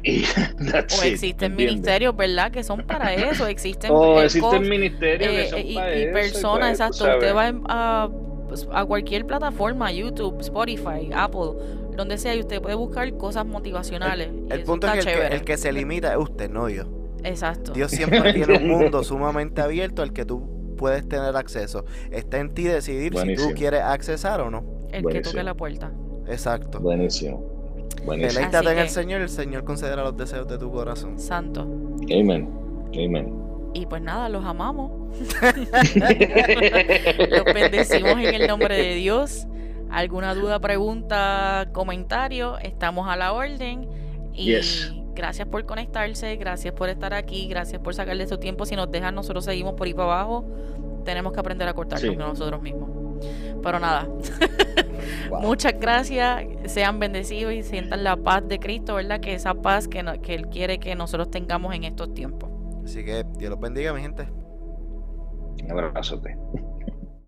S3: Y that's
S2: O
S3: it,
S2: existen
S3: ¿entiendes?
S2: ministerios, ¿verdad? Que son para eso. Existen
S3: O existen
S2: coach,
S3: ministerios que
S2: eh,
S3: son
S2: y,
S3: para
S2: y
S3: eso,
S2: personas, exacto. Usted va a, pues, a cualquier plataforma, YouTube, Spotify, Apple, donde sea, y usted puede buscar cosas motivacionales.
S1: El punto es que el, que el que se limita es usted, no yo.
S2: Exacto.
S1: Dios siempre tiene un mundo sumamente abierto al que tú puedes tener acceso. Está en ti decidir si tú quieres accesar o no.
S2: el que
S3: buenísimo.
S2: toque la puerta.
S1: Exacto.
S3: Buenísimo. Buenísimo.
S1: Deleítate en el Señor, el Señor concederá los deseos de tu corazón.
S2: Santo.
S3: Amen. Amen.
S2: Y pues nada, los amamos. Los bendecimos en el nombre de Dios. Alguna duda, pregunta, comentario, estamos a la orden. Y
S3: Yes.
S2: gracias por conectarse, gracias por estar aquí, gracias por sacarle su tiempo. Si nos dejan, nosotros seguimos por ahí para abajo. Tenemos que aprender a cortarnos
S3: Sí.
S2: nosotros mismos. Pero nada,
S1: Wow.
S2: muchas gracias, sean bendecidos y sientan la paz de Cristo, ¿verdad? Que esa paz que, no- que Él quiere que nosotros tengamos en estos tiempos.
S1: Así que Dios los bendiga, mi gente.
S3: Un abrazote.